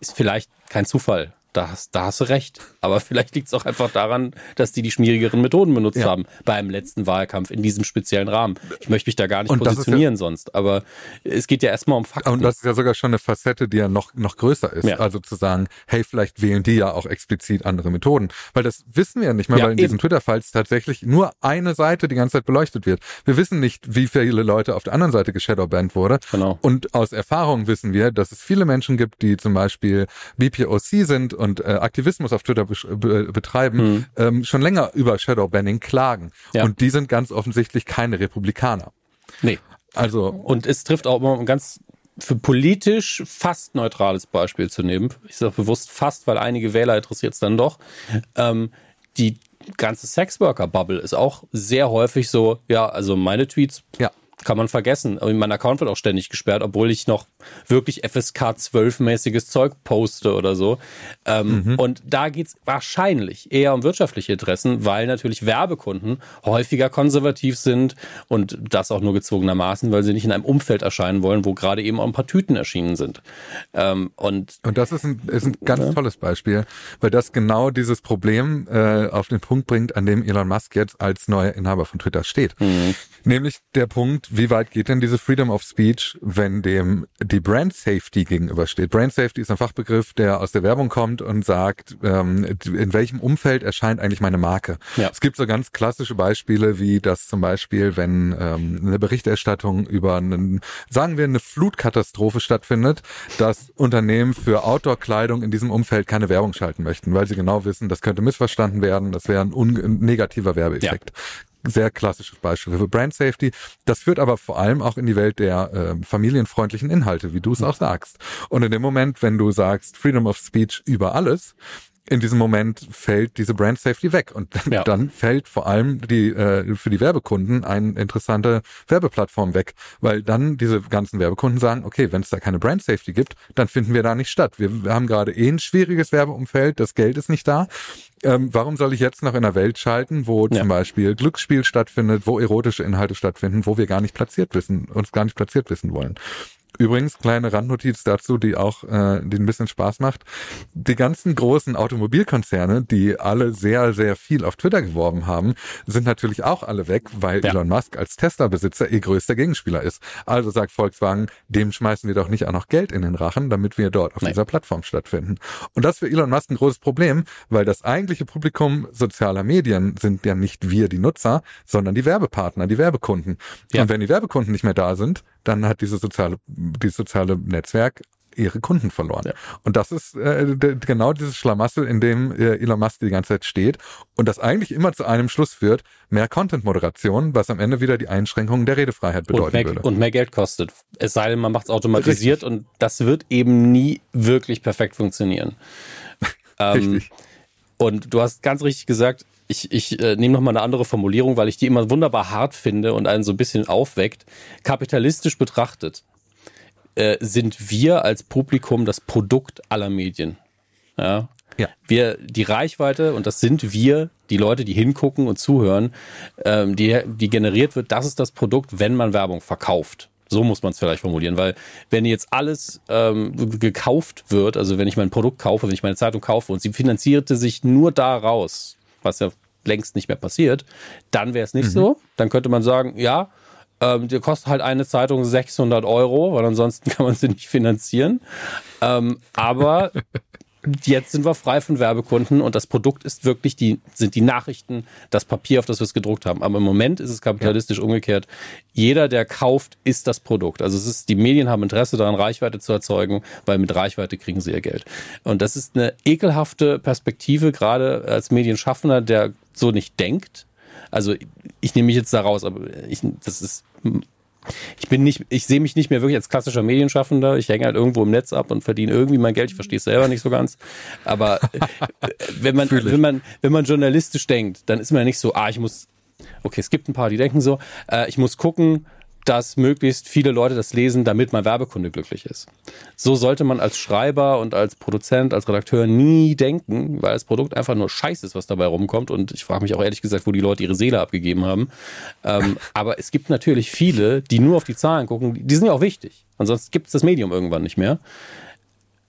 S2: ist vielleicht kein Zufall da hast, da hast du recht. Aber vielleicht liegt es auch einfach daran, dass die die schmierigeren Methoden benutzt ja. haben beim letzten Wahlkampf in diesem speziellen Rahmen. Ich möchte mich da gar nicht und positionieren ja, sonst, aber es geht ja erstmal um Fakten.
S3: Und das ist ja sogar schon eine Facette, die ja noch, noch größer ist. Ja. Also zu sagen, hey, vielleicht wählen die ja auch explizit andere Methoden. Weil das wissen wir ja nicht mehr, weil in diesen Twitter-Files tatsächlich nur eine Seite die ganze Zeit beleuchtet wird. Wir wissen nicht, wie viele Leute auf der anderen Seite geshadowbanned wurde. Genau. Und aus Erfahrung wissen wir, dass es viele Menschen gibt, die zum Beispiel BPOC sind und und äh, Aktivismus auf Twitter be betreiben, mhm. ähm, schon länger über Shadowbanning klagen. Ja. Und die sind ganz offensichtlich keine Republikaner.
S2: Nee. Also. Und es trifft auch immer ganz für politisch fast neutrales Beispiel zu nehmen. Ich sage bewusst fast, weil einige Wähler interessiert es dann doch. Ähm, die ganze Sexworker-Bubble ist auch sehr häufig so, ja, also meine Tweets ja kann man vergessen. Mein Account wird auch ständig gesperrt, obwohl ich noch wirklich FSK 12-mäßiges Zeug poste oder so. Ähm, mhm. Und da geht's wahrscheinlich eher um wirtschaftliche Interessen, weil natürlich Werbekunden häufiger konservativ sind und das auch nur gezwungenermaßen, weil sie nicht in einem Umfeld erscheinen wollen, wo gerade eben auch ein paar Tüten erschienen sind. Ähm, und,
S3: und das ist ein, ist ein ganz ja. tolles Beispiel, weil das genau dieses Problem äh, auf den Punkt bringt, an dem Elon Musk jetzt als neuer Inhaber von Twitter steht. Mhm. Nämlich der Punkt, wie weit geht denn diese Freedom of Speech, wenn dem die Brand Safety gegenübersteht? Brand Safety ist ein Fachbegriff, der aus der Werbung kommt und sagt, ähm, in welchem Umfeld erscheint eigentlich meine Marke? Ja. Es gibt so ganz klassische Beispiele, wie das zum Beispiel, wenn ähm, eine Berichterstattung über einen, sagen wir, eine Flutkatastrophe stattfindet, dass Unternehmen für Outdoor-Kleidung in diesem Umfeld keine Werbung schalten möchten, weil sie genau wissen, das könnte missverstanden werden, das wäre ein, ein negativer Werbeeffekt. Ja sehr klassisches Beispiel für Brand Safety. Das führt aber vor allem auch in die Welt der äh, familienfreundlichen Inhalte, wie du es auch sagst. Und in dem Moment, wenn du sagst Freedom of Speech über alles, in diesem Moment fällt diese Brand Safety weg und ja. dann fällt vor allem die äh, für die Werbekunden eine interessante Werbeplattform weg, weil dann diese ganzen Werbekunden sagen, okay, wenn es da keine Brand Safety gibt, dann finden wir da nicht statt. Wir, wir haben gerade eh ein schwieriges Werbeumfeld, das Geld ist nicht da. Ähm, warum soll ich jetzt noch in einer Welt schalten, wo ja. zum Beispiel Glücksspiel stattfindet, wo erotische Inhalte stattfinden, wo wir gar nicht platziert wissen, uns gar nicht platziert wissen wollen? Übrigens, kleine Randnotiz dazu, die auch, äh, die ein bisschen Spaß macht. Die ganzen großen Automobilkonzerne, die alle sehr, sehr viel auf Twitter geworben haben, sind natürlich auch alle weg, weil ja. Elon Musk als Tesla-Besitzer ihr größter Gegenspieler ist. Also sagt Volkswagen, dem schmeißen wir doch nicht auch noch Geld in den Rachen, damit wir dort auf Nein. dieser Plattform stattfinden. Und das für Elon Musk ein großes Problem, weil das eigentliche Publikum sozialer Medien sind ja nicht wir, die Nutzer, sondern die Werbepartner, die Werbekunden. Ja. Und wenn die Werbekunden nicht mehr da sind, dann hat diese soziale, dieses soziale Netzwerk ihre Kunden verloren. Ja. Und das ist äh, genau dieses Schlamassel, in dem äh, Elon Musk die ganze Zeit steht und das eigentlich immer zu einem Schluss führt, mehr Content-Moderation, was am Ende wieder die Einschränkung der Redefreiheit bedeuten
S2: und mehr,
S3: würde.
S2: Und mehr Geld kostet. Es sei denn, man macht es automatisiert Richtig. und das wird eben nie wirklich perfekt funktionieren. ähm, Und du hast ganz richtig gesagt, ich, ich äh, nehme nochmal eine andere Formulierung, weil ich die immer wunderbar hart finde und einen so ein bisschen aufweckt. Kapitalistisch betrachtet äh, sind wir als Publikum das Produkt aller Medien. Ja? ja. Wir, die Reichweite, und das sind wir, die Leute, die hingucken und zuhören, ähm, die, die generiert wird, das ist das Produkt, wenn man Werbung verkauft. So muss man es vielleicht formulieren, weil wenn jetzt alles ähm, gekauft wird, also wenn ich mein Produkt kaufe, wenn ich meine Zeitung kaufe und sie finanzierte sich nur daraus, was ja längst nicht mehr passiert, dann wäre es nicht mhm. so. Dann könnte man sagen, ja, ähm, die kostet halt eine Zeitung 600 Euro, weil ansonsten kann man sie nicht finanzieren. Ähm, aber jetzt sind wir frei von Werbekunden und das Produkt ist wirklich die, sind die Nachrichten, das Papier, auf das wir es gedruckt haben. Aber im Moment ist es kapitalistisch ja. umgekehrt. Jeder, der kauft, ist das Produkt. Also es ist, die Medien haben Interesse daran, Reichweite zu erzeugen, weil mit Reichweite kriegen sie ihr Geld. Und das ist eine ekelhafte Perspektive, gerade als Medienschaffender, der so nicht denkt. Also ich nehme mich jetzt da raus, aber ich, das ist ich bin nicht, ich sehe mich nicht mehr wirklich als klassischer Medienschaffender. Ich hänge halt irgendwo im Netz ab und verdiene irgendwie mein Geld. Ich verstehe es selber nicht so ganz. Aber äh, wenn man, wenn man, wenn man journalistisch denkt, dann ist man ja nicht so, ah, ich muss okay, es gibt ein paar, die denken so, äh, ich muss gucken, dass möglichst viele Leute das lesen, damit mein Werbekunde glücklich ist. So sollte man als Schreiber und als Produzent, als Redakteur nie denken, weil das Produkt einfach nur Scheiß ist, was dabei rumkommt. Und ich frage mich auch ehrlich gesagt, wo die Leute ihre Seele abgegeben haben. Ähm, aber es gibt natürlich viele, die nur auf die Zahlen gucken. Die sind ja auch wichtig. Ansonsten gibt es das Medium irgendwann nicht mehr.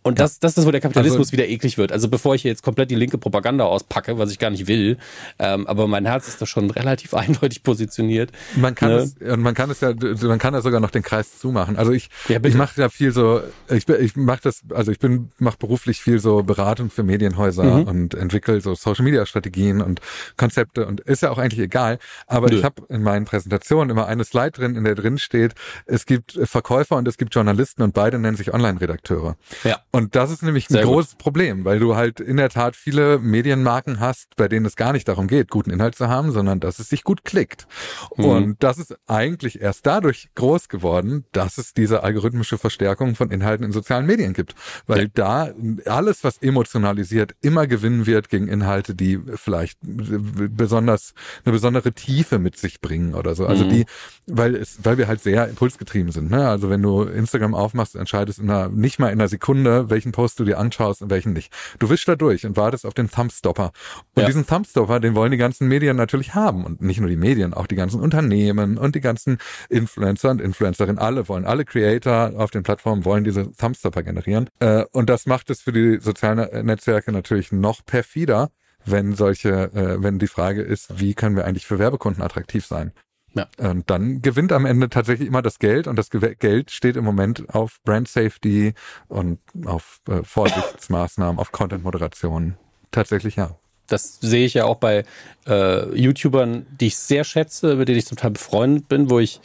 S2: Und das, das ist, wo der Kapitalismus also, wieder eklig wird. Also bevor ich hier jetzt komplett die linke Propaganda auspacke, was ich gar nicht will, ähm, aber mein Herz ist da schon relativ eindeutig positioniert.
S3: Man kann ne? es, man kann es ja, man kann da sogar noch den Kreis zumachen. Also ich, ja, ich mache ja viel so, ich, ich mache das, also ich bin, mache beruflich viel so Beratung für Medienhäuser mhm. und entwickle so Social Media Strategien und Konzepte und ist ja auch eigentlich egal. Aber Nö. ich habe in meinen Präsentationen immer eine Slide drin, in der drin steht, es gibt Verkäufer und es gibt Journalisten und beide nennen sich Online-Redakteure. Ja. Und das ist nämlich ein Sehr großes gut. Problem, weil du halt in der Tat viele Medienmarken hast, bei denen es gar nicht darum geht, guten Inhalt zu haben, sondern dass es sich gut klickt. Mhm. Und das ist eigentlich erst dadurch groß geworden, dass es diese algorithmische Verstärkung von Inhalten in sozialen Medien gibt. Weil ja. da alles, was emotionalisiert, immer gewinnen wird gegen Inhalte, die vielleicht besonders eine besondere Tiefe mit sich bringen oder so. Also mhm. die, weil es, weil wir halt sehr impulsgetrieben sind. Ne? Also wenn du Instagram aufmachst, entscheidest in einer, nicht mal in einer Sekunde, welchen Post du dir anschaust und welchen nicht. Du wischst da durch und wartest auf den Thumbstopper. Und ja. diesen Thumbstopper, den wollen die ganzen Medien natürlich haben. Und nicht nur die Medien, auch die ganzen Unternehmen und die ganzen Influencer und Influencerinnen. Alle wollen, alle Creator auf den Plattformen wollen diese Thumbstopper generieren. Äh, und das macht es für die sozialen Netzwerke natürlich noch perfider wenn solche, äh, wenn die Frage ist, wie können wir eigentlich für Werbekunden attraktiv sein? Ja. Und dann gewinnt am Ende tatsächlich immer das Geld und das Geld steht im Moment auf Brand Safety und auf äh, Vorsichtsmaßnahmen, auf Content-Moderation. Tatsächlich ja.
S2: Das sehe ich ja auch bei äh, YouTubern, die ich sehr schätze, mit denen ich zum Teil befreundet bin, wo ich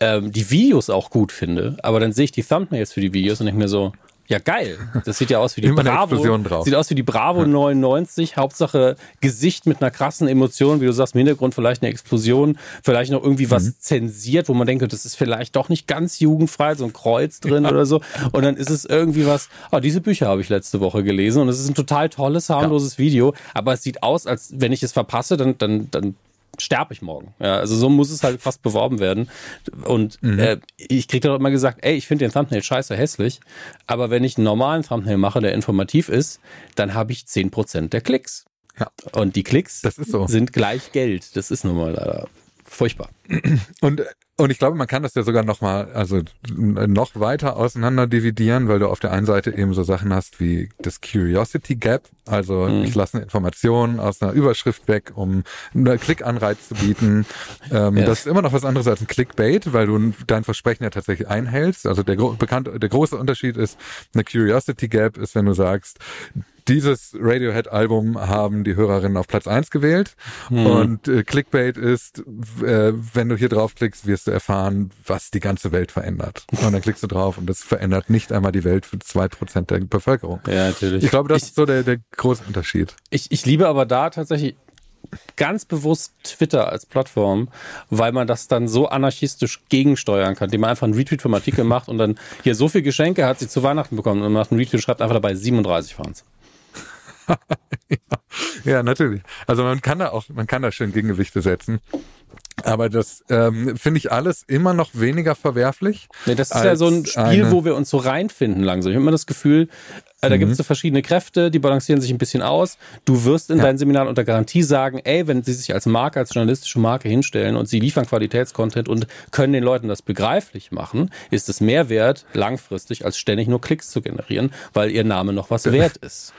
S2: ähm, die Videos auch gut finde, aber dann sehe ich die Thumbnails für die Videos und denke mir so, ja, geil. Das sieht ja aus wie die Bravo. Sieht aus wie die Bravo ja. 99. Hauptsache Gesicht mit einer krassen Emotion, wie du sagst, im Hintergrund vielleicht eine Explosion, vielleicht noch irgendwie was mhm. zensiert, wo man denkt, das ist vielleicht doch nicht ganz jugendfrei, so ein Kreuz drin ja. oder so. Und dann ist es irgendwie was, oh, diese Bücher habe ich letzte Woche gelesen und es ist ein total tolles, harmloses ja. Video, aber es sieht aus, als wenn ich es verpasse, dann, dann, dann sterbe ich morgen. Ja, also so muss es halt fast beworben werden. Und mhm. äh, ich kriege dann immer gesagt, ey, ich finde den Thumbnail scheiße hässlich, aber wenn ich einen normalen Thumbnail mache, der informativ ist, dann habe ich 10% der Klicks. Ja. Und die Klicks so. sind gleich Geld. Das ist nun mal leider furchtbar.
S3: Und und ich glaube, man kann das ja sogar noch mal, also noch weiter auseinander dividieren, weil du auf der einen Seite eben so Sachen hast wie das Curiosity Gap, also mhm. ich lasse eine Information aus einer Überschrift weg, um einen Klickanreiz zu bieten. Ähm, ja. Das ist immer noch was anderes als ein Clickbait, weil du dein Versprechen ja tatsächlich einhältst. Also der, bekannt, der große Unterschied ist, eine Curiosity Gap ist, wenn du sagst, dieses Radiohead-Album haben die Hörerinnen auf Platz eins gewählt. Hm. Und äh, Clickbait ist, äh, wenn du hier draufklickst, wirst du erfahren, was die ganze Welt verändert. Und dann klickst du drauf und das verändert nicht einmal die Welt für zwei Prozent der Bevölkerung.
S2: Ja, natürlich.
S3: Ich glaube, das ich, ist so der, der große Unterschied.
S2: Ich, ich liebe aber da tatsächlich ganz bewusst Twitter als Plattform, weil man das dann so anarchistisch gegensteuern kann, indem man einfach einen Retweet vom Artikel macht und dann hier so viel Geschenke hat sie zu Weihnachten bekommen und macht einen Retweet und schreibt einfach dabei 37 Fans.
S3: ja, natürlich. Also man kann da auch, man kann da schön Gegengewichte setzen. Aber das ähm, finde ich alles immer noch weniger verwerflich.
S2: Nee, das ist ja so ein Spiel, wo wir uns so reinfinden langsam. Ich habe immer das Gefühl, äh, da mhm. gibt es so verschiedene Kräfte, die balancieren sich ein bisschen aus. Du wirst in ja. deinen Seminaren unter Garantie sagen, ey, wenn sie sich als Marke, als journalistische Marke hinstellen und sie liefern Qualitätscontent und können den Leuten das begreiflich machen, ist es mehr wert langfristig, als ständig nur Klicks zu generieren, weil ihr Name noch was wert ist.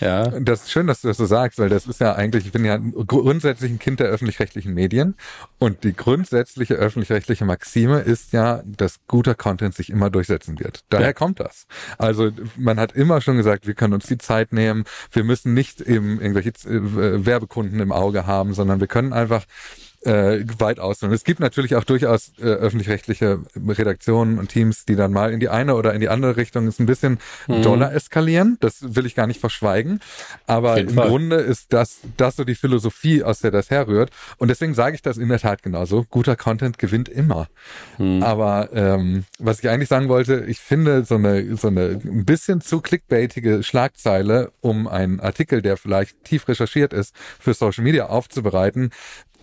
S3: Ja. Das ist schön, dass du das so sagst, weil das ist ja eigentlich, ich bin ja grundsätzlich ein Kind der öffentlich-rechtlichen Medien und die grundsätzliche öffentlich-rechtliche Maxime ist ja, dass guter Content sich immer durchsetzen wird. Daher ja. kommt das. Also man hat immer schon gesagt, wir können uns die Zeit nehmen, wir müssen nicht eben irgendwelche äh, Werbekunden im Auge haben, sondern wir können einfach äh, weit aus. Und es gibt natürlich auch durchaus äh, öffentlich-rechtliche Redaktionen und Teams, die dann mal in die eine oder in die andere Richtung ist ein bisschen mhm. doller eskalieren. Das will ich gar nicht verschweigen. Aber im Fall. Grunde ist das, das so die Philosophie, aus der das herrührt. Und deswegen sage ich das in der Tat genauso. Guter Content gewinnt immer. Mhm. Aber ähm, was ich eigentlich sagen wollte, ich finde so eine, so eine ein bisschen zu clickbaitige Schlagzeile, um einen Artikel, der vielleicht tief recherchiert ist, für Social Media aufzubereiten,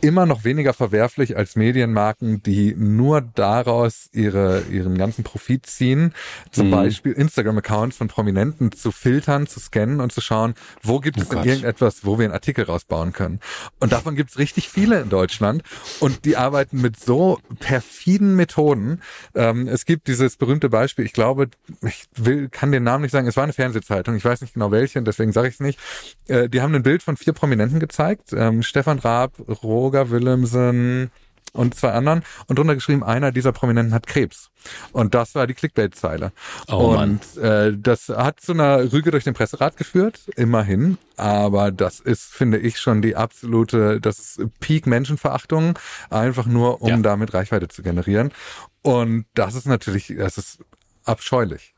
S3: immer noch weniger verwerflich als Medienmarken, die nur daraus ihre, ihren ganzen Profit ziehen. Zum mhm. Beispiel Instagram-Accounts von Prominenten zu filtern, zu scannen und zu schauen, wo gibt oh es denn irgendetwas, wo wir einen Artikel rausbauen können. Und davon gibt es richtig viele in Deutschland. Und die arbeiten mit so perfiden Methoden. Ähm, es gibt dieses berühmte Beispiel, ich glaube, ich will, kann den Namen nicht sagen, es war eine Fernsehzeitung, ich weiß nicht genau welche, deswegen sage ich es nicht. Äh, die haben ein Bild von vier Prominenten gezeigt. Ähm, Stefan Raab, Roger Willemsen, und zwei anderen und drunter geschrieben, einer dieser Prominenten hat Krebs. Und das war die Clickbait-Zeile. Oh, und äh, das hat zu einer Rüge durch den Presserat geführt, immerhin. Aber das ist, finde ich, schon die absolute, das ist Peak Menschenverachtung, einfach nur, um ja. damit Reichweite zu generieren. Und das ist natürlich, das ist abscheulich.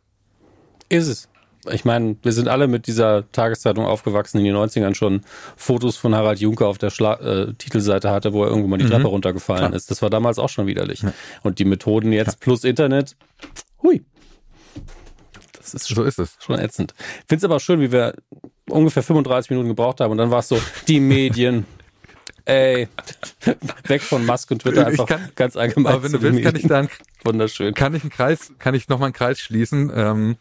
S2: Ist es ich meine, wir sind alle mit dieser Tageszeitung aufgewachsen in den 90ern schon Fotos von Harald Juncker auf der Schla äh, Titelseite hatte, wo er irgendwo mal die mhm. Treppe runtergefallen Klar. ist. Das war damals auch schon widerlich. Ja. Und die Methoden jetzt ja. plus Internet, hui. Das ist schon, so ist es. schon ätzend. Ich finde es aber schön, wie wir ungefähr 35 Minuten gebraucht haben und dann war es so, die Medien. Ey, weg von Musk und Twitter einfach kann, ganz allgemein.
S3: Aber wenn du willst, kann ich dann
S2: wunderschön.
S3: Kann ich einen Kreis, kann ich nochmal einen Kreis schließen? Ähm,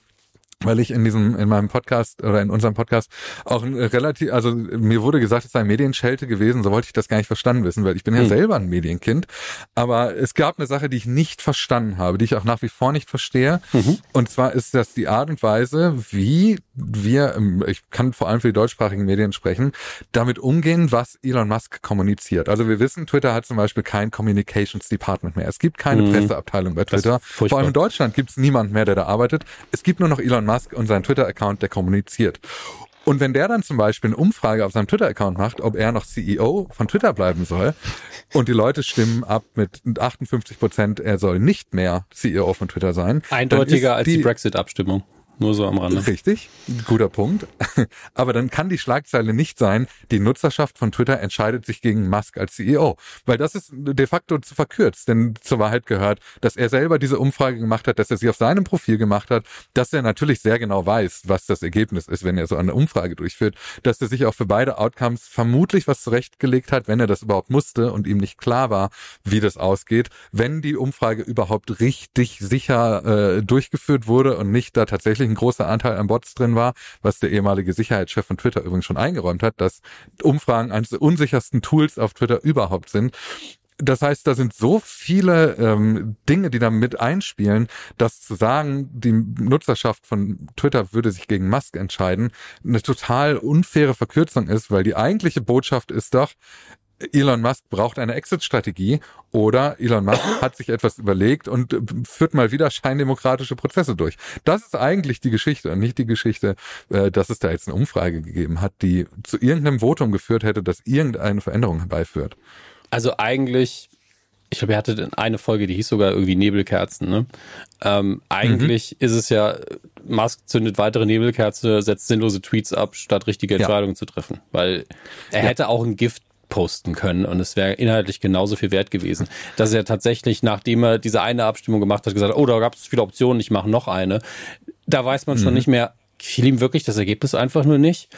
S3: weil ich in diesem, in meinem Podcast oder in unserem Podcast auch relativ, also mir wurde gesagt, es sei Medienschelte gewesen, so wollte ich das gar nicht verstanden wissen, weil ich bin ja hm. selber ein Medienkind. Aber es gab eine Sache, die ich nicht verstanden habe, die ich auch nach wie vor nicht verstehe. Mhm. Und zwar ist das die Art und Weise, wie wir, ich kann vor allem für die deutschsprachigen Medien sprechen, damit umgehen, was Elon Musk kommuniziert. Also wir wissen, Twitter hat zum Beispiel kein Communications Department mehr. Es gibt keine mhm. Presseabteilung bei Twitter. Vor allem in Deutschland gibt es niemand mehr, der da arbeitet. Es gibt nur noch Elon Musk und seinen Twitter-Account, der kommuniziert. Und wenn der dann zum Beispiel eine Umfrage auf seinem Twitter-Account macht, ob er noch CEO von Twitter bleiben soll, und die Leute stimmen ab mit 58 Prozent, er soll nicht mehr CEO von Twitter sein.
S2: Eindeutiger als die, die Brexit-Abstimmung. Nur so am Rande.
S3: Richtig, guter Punkt. Aber dann kann die Schlagzeile nicht sein, die Nutzerschaft von Twitter entscheidet sich gegen Musk als CEO. Weil das ist de facto zu verkürzt. Denn zur Wahrheit gehört, dass er selber diese Umfrage gemacht hat, dass er sie auf seinem Profil gemacht hat, dass er natürlich sehr genau weiß, was das Ergebnis ist, wenn er so eine Umfrage durchführt, dass er sich auch für beide Outcomes vermutlich was zurechtgelegt hat, wenn er das überhaupt musste und ihm nicht klar war, wie das ausgeht, wenn die Umfrage überhaupt richtig sicher äh, durchgeführt wurde und nicht da tatsächlich tatsächlich ein großer Anteil an Bots drin war, was der ehemalige Sicherheitschef von Twitter übrigens schon eingeräumt hat, dass Umfragen eines der unsichersten Tools auf Twitter überhaupt sind. Das heißt, da sind so viele ähm, Dinge, die da mit einspielen, dass zu sagen, die Nutzerschaft von Twitter würde sich gegen Musk entscheiden, eine total unfaire Verkürzung ist, weil die eigentliche Botschaft ist doch, Elon Musk braucht eine Exit-Strategie oder Elon Musk hat sich etwas überlegt und führt mal wieder scheindemokratische Prozesse durch. Das ist eigentlich die Geschichte und nicht die Geschichte, äh, dass es da jetzt eine Umfrage gegeben hat, die zu irgendeinem Votum geführt hätte, das irgendeine Veränderung herbeiführt.
S2: Also eigentlich ich glaube, er hatte eine Folge, die hieß sogar irgendwie Nebelkerzen. Ne? Ähm, eigentlich mhm. ist es ja, Musk zündet weitere Nebelkerze, setzt sinnlose Tweets ab, statt richtige Entscheidungen ja. zu treffen. Weil er ja. hätte auch ein Gift posten können und es wäre inhaltlich genauso viel wert gewesen. Dass er tatsächlich, nachdem er diese eine Abstimmung gemacht hat, gesagt hat, oh, da gab es viele Optionen, ich mache noch eine. Da weiß man mhm. schon nicht mehr, fiel ihm wirklich das Ergebnis einfach nur nicht.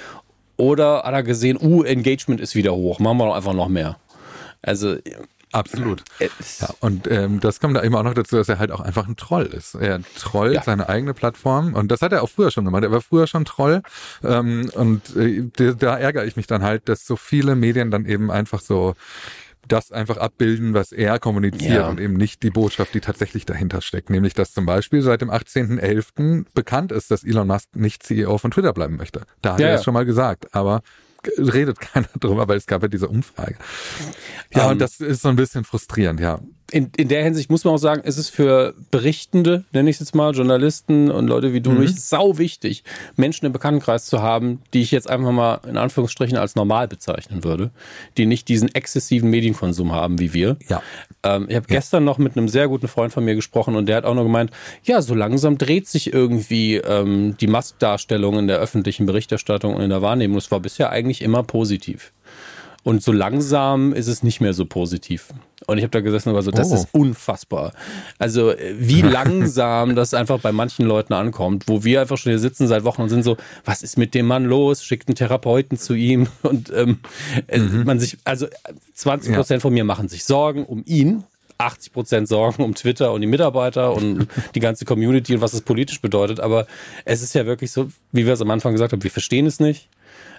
S2: Oder hat er gesehen, uh, Engagement ist wieder hoch, machen wir doch einfach noch mehr. Also
S3: Absolut. Ja, und ähm, das kommt da immer auch noch dazu, dass er halt auch einfach ein Troll ist. Er trollt ja. seine eigene Plattform und das hat er auch früher schon gemacht. Er war früher schon Troll ähm, und äh, da ärgere ich mich dann halt, dass so viele Medien dann eben einfach so das einfach abbilden, was er kommuniziert ja. und eben nicht die Botschaft, die tatsächlich dahinter steckt. Nämlich, dass zum Beispiel seit dem 18.11. bekannt ist, dass Elon Musk nicht CEO von Twitter bleiben möchte. Da hat ja, er es schon mal gesagt. Aber redet keiner drüber, weil es gab ja diese Umfrage. Ja, um, und ähm, das ist so ein bisschen frustrierend, ja
S2: in, in der Hinsicht muss man auch sagen, ist es für Berichtende, nenne ich es jetzt mal, Journalisten und Leute wie du mhm. mich, sau wichtig, Menschen im Bekanntenkreis zu haben, die ich jetzt einfach mal in Anführungsstrichen als normal bezeichnen würde, die nicht diesen exzessiven Medienkonsum haben wie wir.
S3: Ja.
S2: Ähm, ich habe ja. gestern noch mit einem sehr guten Freund von mir gesprochen und der hat auch nur gemeint, ja, so langsam dreht sich irgendwie ähm, die Maskdarstellung in der öffentlichen Berichterstattung und in der Wahrnehmung. Es war bisher eigentlich immer positiv. Und so langsam ist es nicht mehr so positiv. Und ich habe da gesessen und war so, das oh. ist unfassbar. Also äh, wie langsam das einfach bei manchen Leuten ankommt, wo wir einfach schon hier sitzen seit Wochen und sind so, was ist mit dem Mann los? Schickt einen Therapeuten zu ihm und ähm, äh, mhm. man sich, also 20 Prozent ja. von mir machen sich Sorgen um ihn, 80 Prozent Sorgen um Twitter und die Mitarbeiter und die ganze Community und was es politisch bedeutet. Aber es ist ja wirklich so, wie wir es am Anfang gesagt haben, wir verstehen es nicht.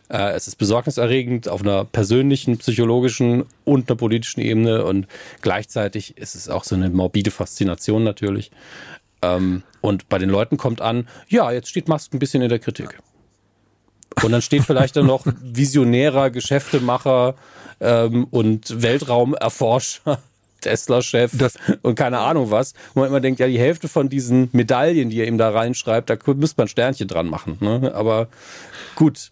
S2: Äh, es ist besorgniserregend auf einer persönlichen, psychologischen und einer politischen Ebene und gleichzeitig ist es auch so eine morbide Faszination natürlich. Ähm, und bei den Leuten kommt an, ja, jetzt steht Musk ein bisschen in der Kritik. Und dann steht vielleicht dann noch visionärer Geschäftemacher ähm, und Weltraumerforscher Tesla-Chef und keine Ahnung was, wo man immer denkt, ja, die Hälfte von diesen Medaillen, die er ihm da reinschreibt, da müsste man ein Sternchen dran machen. Ne? Aber gut,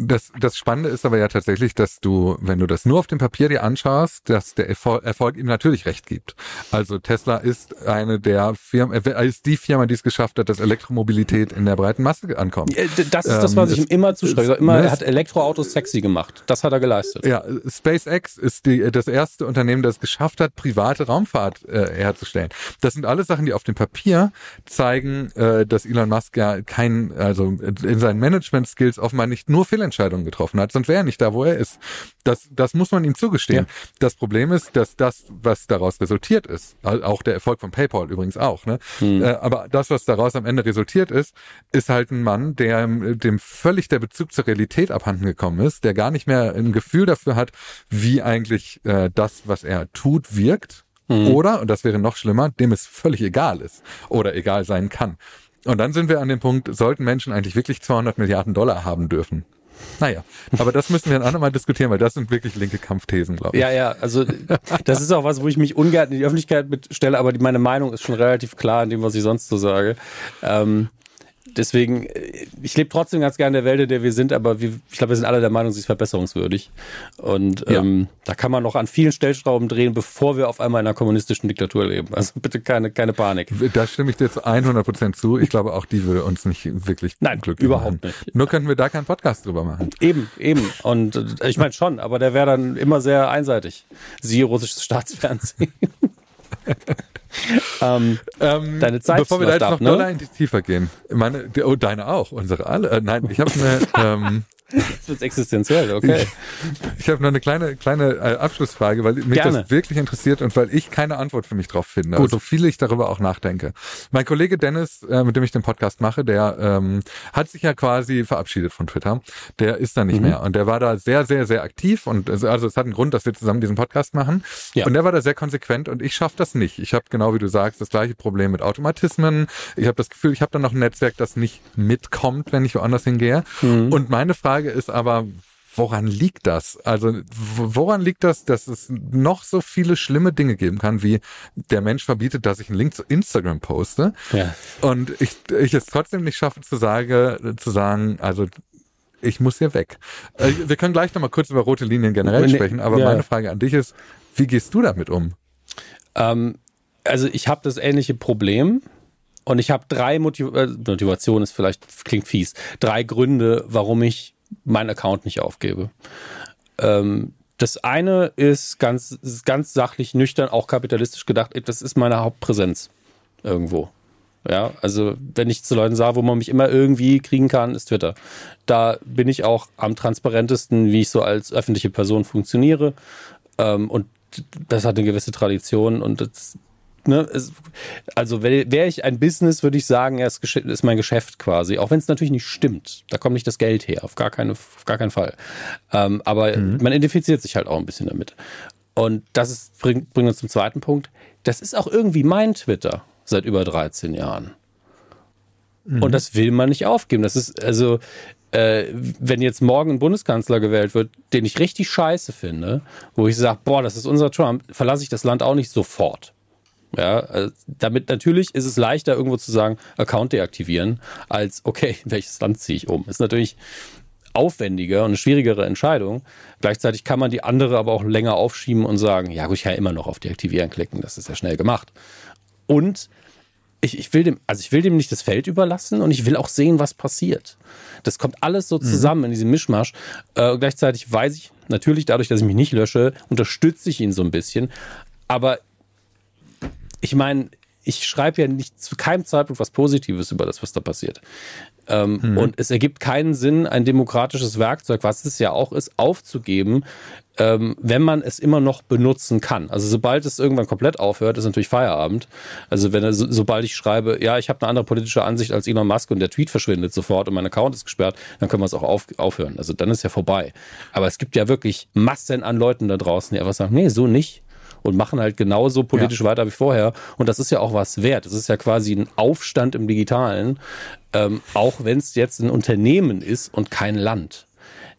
S3: das, das Spannende ist aber ja tatsächlich, dass du, wenn du das nur auf dem Papier dir anschaust, dass der Erfolg, Erfolg ihm natürlich recht gibt. Also Tesla ist eine der Firmen, äh, ist die Firma, die es geschafft hat, dass Elektromobilität in der breiten Masse ankommt.
S2: Das ist das, was ähm, ich ihm immer zuschreibe. Immer, er hat Elektroautos sexy gemacht. Das hat er geleistet.
S3: Ja, SpaceX ist die, das erste Unternehmen, das es geschafft hat, private Raumfahrt äh, herzustellen. Das sind alles Sachen, die auf dem Papier zeigen, äh, dass Elon Musk ja kein, also in seinen Management-Skills offenbar nicht nur Fehlentscheidungen Entscheidungen getroffen hat, sonst wäre er nicht da, wo er ist. Das, das muss man ihm zugestehen. Ja. Das Problem ist, dass das, was daraus resultiert ist, auch der Erfolg von PayPal übrigens auch, ne? Hm. Äh, aber das, was daraus am Ende resultiert ist, ist halt ein Mann, der dem völlig der Bezug zur Realität abhanden gekommen ist, der gar nicht mehr ein Gefühl dafür hat, wie eigentlich äh, das, was er tut, wirkt. Hm. Oder, und das wäre noch schlimmer, dem es völlig egal ist oder egal sein kann. Und dann sind wir an dem Punkt, sollten Menschen eigentlich wirklich 200 Milliarden Dollar haben dürfen? Naja, aber das müssen wir ein andermal diskutieren, weil das sind wirklich linke Kampfthesen, glaube ich.
S2: Ja, ja, also das ist auch was, wo ich mich ungern in die Öffentlichkeit mitstelle, aber meine Meinung ist schon relativ klar in dem, was ich sonst so sage. Ähm, deswegen, äh, ich lebe trotzdem ganz gerne in der Welt, in der wir sind, aber wir, ich glaube, wir sind alle der Meinung, sie ist verbesserungswürdig. Und ja. ähm, da kann man noch an vielen Stellschrauben drehen, bevor wir auf einmal in einer kommunistischen Diktatur leben. Also bitte keine, keine Panik.
S3: Da stimme ich dir zu 100 Prozent zu. Ich glaube, auch die würde uns nicht wirklich
S2: Nein, glücklich überhaupt machen. nicht.
S3: Nur könnten wir da keinen Podcast drüber machen.
S2: Eben, eben. Und äh, ich meine schon, aber der wäre dann immer sehr einseitig. Siehe russisches Staatsfernsehen.
S3: ähm, ähm, deine Zeit Bevor wir da jetzt noch ne? doller in die Tiefer gehen. Meine, oh, deine auch, unsere alle. Äh, nein, ich habe eine, ähm,
S2: Jetzt wird's existenziell, okay.
S3: Ich, ich habe noch eine kleine kleine äh, Abschlussfrage, weil mich Gerne. das wirklich interessiert und weil ich keine Antwort für mich drauf finde. Gut. So viel ich darüber auch nachdenke. Mein Kollege Dennis, äh, mit dem ich den Podcast mache, der ähm, hat sich ja quasi verabschiedet von Twitter. Der ist da nicht mhm. mehr und der war da sehr sehr sehr aktiv und also es hat einen Grund, dass wir zusammen diesen Podcast machen. Ja. Und der war da sehr konsequent und ich schaffe das nicht. Ich habe genau wie du sagst das gleiche Problem mit Automatismen. Ich habe das Gefühl, ich habe da noch ein Netzwerk, das nicht mitkommt, wenn ich woanders hingehe. Mhm. Und meine Frage Frage ist aber, woran liegt das? Also woran liegt das, dass es noch so viele schlimme Dinge geben kann, wie der Mensch verbietet, dass ich einen Link zu Instagram poste ja. und ich, ich es trotzdem nicht schaffe zu, sage, zu sagen, also ich muss hier weg. Äh, wir können gleich nochmal kurz über rote Linien generell sprechen, aber ja. meine Frage an dich ist, wie gehst du damit um?
S2: Ähm, also ich habe das ähnliche Problem. Und ich habe drei Motiv äh, Motivation ist vielleicht klingt fies. Drei Gründe, warum ich meinen Account nicht aufgebe. Ähm, das eine ist ganz, ganz sachlich, nüchtern, auch kapitalistisch gedacht, das ist meine Hauptpräsenz irgendwo. Ja, also wenn ich zu Leuten sage, wo man mich immer irgendwie kriegen kann, ist Twitter. Da bin ich auch am transparentesten, wie ich so als öffentliche Person funktioniere. Ähm, und das hat eine gewisse Tradition und das Ne, es, also wäre ich ein Business, würde ich sagen, es ist mein Geschäft quasi. Auch wenn es natürlich nicht stimmt. Da kommt nicht das Geld her, auf gar, keine, auf gar keinen Fall. Ähm, aber mhm. man identifiziert sich halt auch ein bisschen damit. Und das ist, bringt, bringt uns zum zweiten Punkt. Das ist auch irgendwie mein Twitter seit über 13 Jahren. Mhm. Und das will man nicht aufgeben. Das ist, also, äh, wenn jetzt morgen ein Bundeskanzler gewählt wird, den ich richtig scheiße finde, wo ich sage, boah, das ist unser Trump, verlasse ich das Land auch nicht sofort. Ja, also damit natürlich ist es leichter, irgendwo zu sagen, Account deaktivieren, als okay, welches Land ziehe ich um. Ist natürlich aufwendiger und eine schwierigere Entscheidung. Gleichzeitig kann man die andere aber auch länger aufschieben und sagen, ja gut, ich kann ja immer noch auf deaktivieren klicken, das ist ja schnell gemacht. Und ich, ich will dem, also ich will dem nicht das Feld überlassen und ich will auch sehen, was passiert. Das kommt alles so mhm. zusammen mhm. in diesem Mischmasch. Äh, gleichzeitig weiß ich natürlich, dadurch, dass ich mich nicht lösche, unterstütze ich ihn so ein bisschen. Aber ich meine, ich schreibe ja nicht zu keinem Zeitpunkt was Positives über das, was da passiert. Ähm, mhm. Und es ergibt keinen Sinn, ein demokratisches Werkzeug, was es ja auch ist, aufzugeben, ähm, wenn man es immer noch benutzen kann. Also sobald es irgendwann komplett aufhört, ist natürlich Feierabend. Also wenn er, so, sobald ich schreibe, ja, ich habe eine andere politische Ansicht als Elon Musk und der Tweet verschwindet sofort und mein Account ist gesperrt, dann können wir es auch auf, aufhören. Also dann ist ja vorbei. Aber es gibt ja wirklich Massen an Leuten da draußen, die einfach sagen, nee, so nicht und machen halt genauso politisch ja. weiter wie vorher. Und das ist ja auch was wert. Das ist ja quasi ein Aufstand im Digitalen, ähm, auch wenn es jetzt ein Unternehmen ist und kein Land.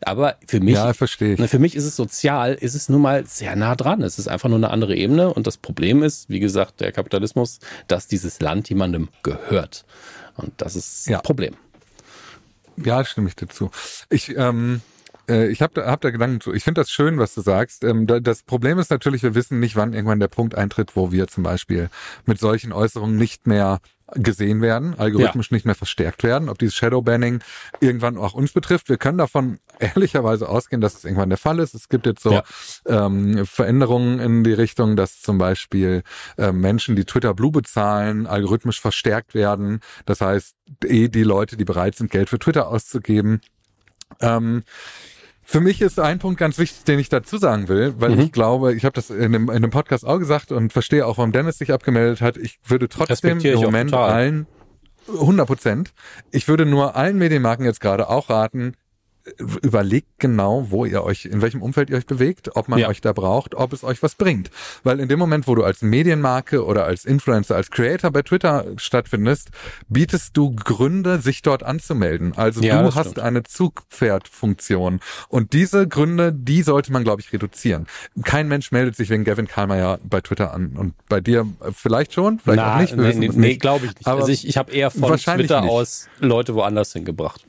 S2: Aber für mich,
S3: ja, verstehe ich.
S2: Ne, für mich ist es sozial, ist es nun mal sehr nah dran. Es ist einfach nur eine andere Ebene. Und das Problem ist, wie gesagt, der Kapitalismus, dass dieses Land jemandem gehört. Und das ist ja. ein Problem.
S3: Ja, stimme ich dazu. Ich, ähm, äh, ich habe da, hab da Gedanken zu. Ich finde das schön, was du sagst. Ähm, das Problem ist natürlich, wir wissen nicht, wann irgendwann der Punkt eintritt, wo wir zum Beispiel mit solchen Äußerungen nicht mehr gesehen werden, algorithmisch ja. nicht mehr verstärkt werden, ob dieses Shadowbanning irgendwann auch uns betrifft. Wir können davon ehrlicherweise ausgehen, dass es irgendwann der Fall ist. Es gibt jetzt so ja. ähm, Veränderungen in die Richtung, dass zum Beispiel äh, Menschen, die Twitter Blue bezahlen, algorithmisch verstärkt werden. Das heißt, eh die Leute, die bereit sind, Geld für Twitter auszugeben, ähm, für mich ist ein Punkt ganz wichtig, den ich dazu sagen will, weil mhm. ich glaube, ich habe das in dem, in dem Podcast auch gesagt und verstehe auch, warum Dennis sich abgemeldet hat. Ich würde trotzdem im Moment allen 100 Prozent. Ich würde nur allen Medienmarken jetzt gerade auch raten, überlegt genau, wo ihr euch, in welchem Umfeld ihr euch bewegt, ob man ja. euch da braucht, ob es euch was bringt. Weil in dem Moment, wo du als Medienmarke oder als Influencer, als Creator bei Twitter stattfindest, bietest du Gründe, sich dort anzumelden. Also ja, du hast stimmt. eine Zugpferdfunktion. Und diese Gründe, die sollte man, glaube ich, reduzieren. Kein Mensch meldet sich wegen Gavin Kalmeyer bei Twitter an. Und bei dir vielleicht schon, vielleicht Na, auch nicht.
S2: Nee, nee, nee glaube ich nicht. Aber also ich, ich habe eher von Twitter nicht. aus Leute woanders hingebracht.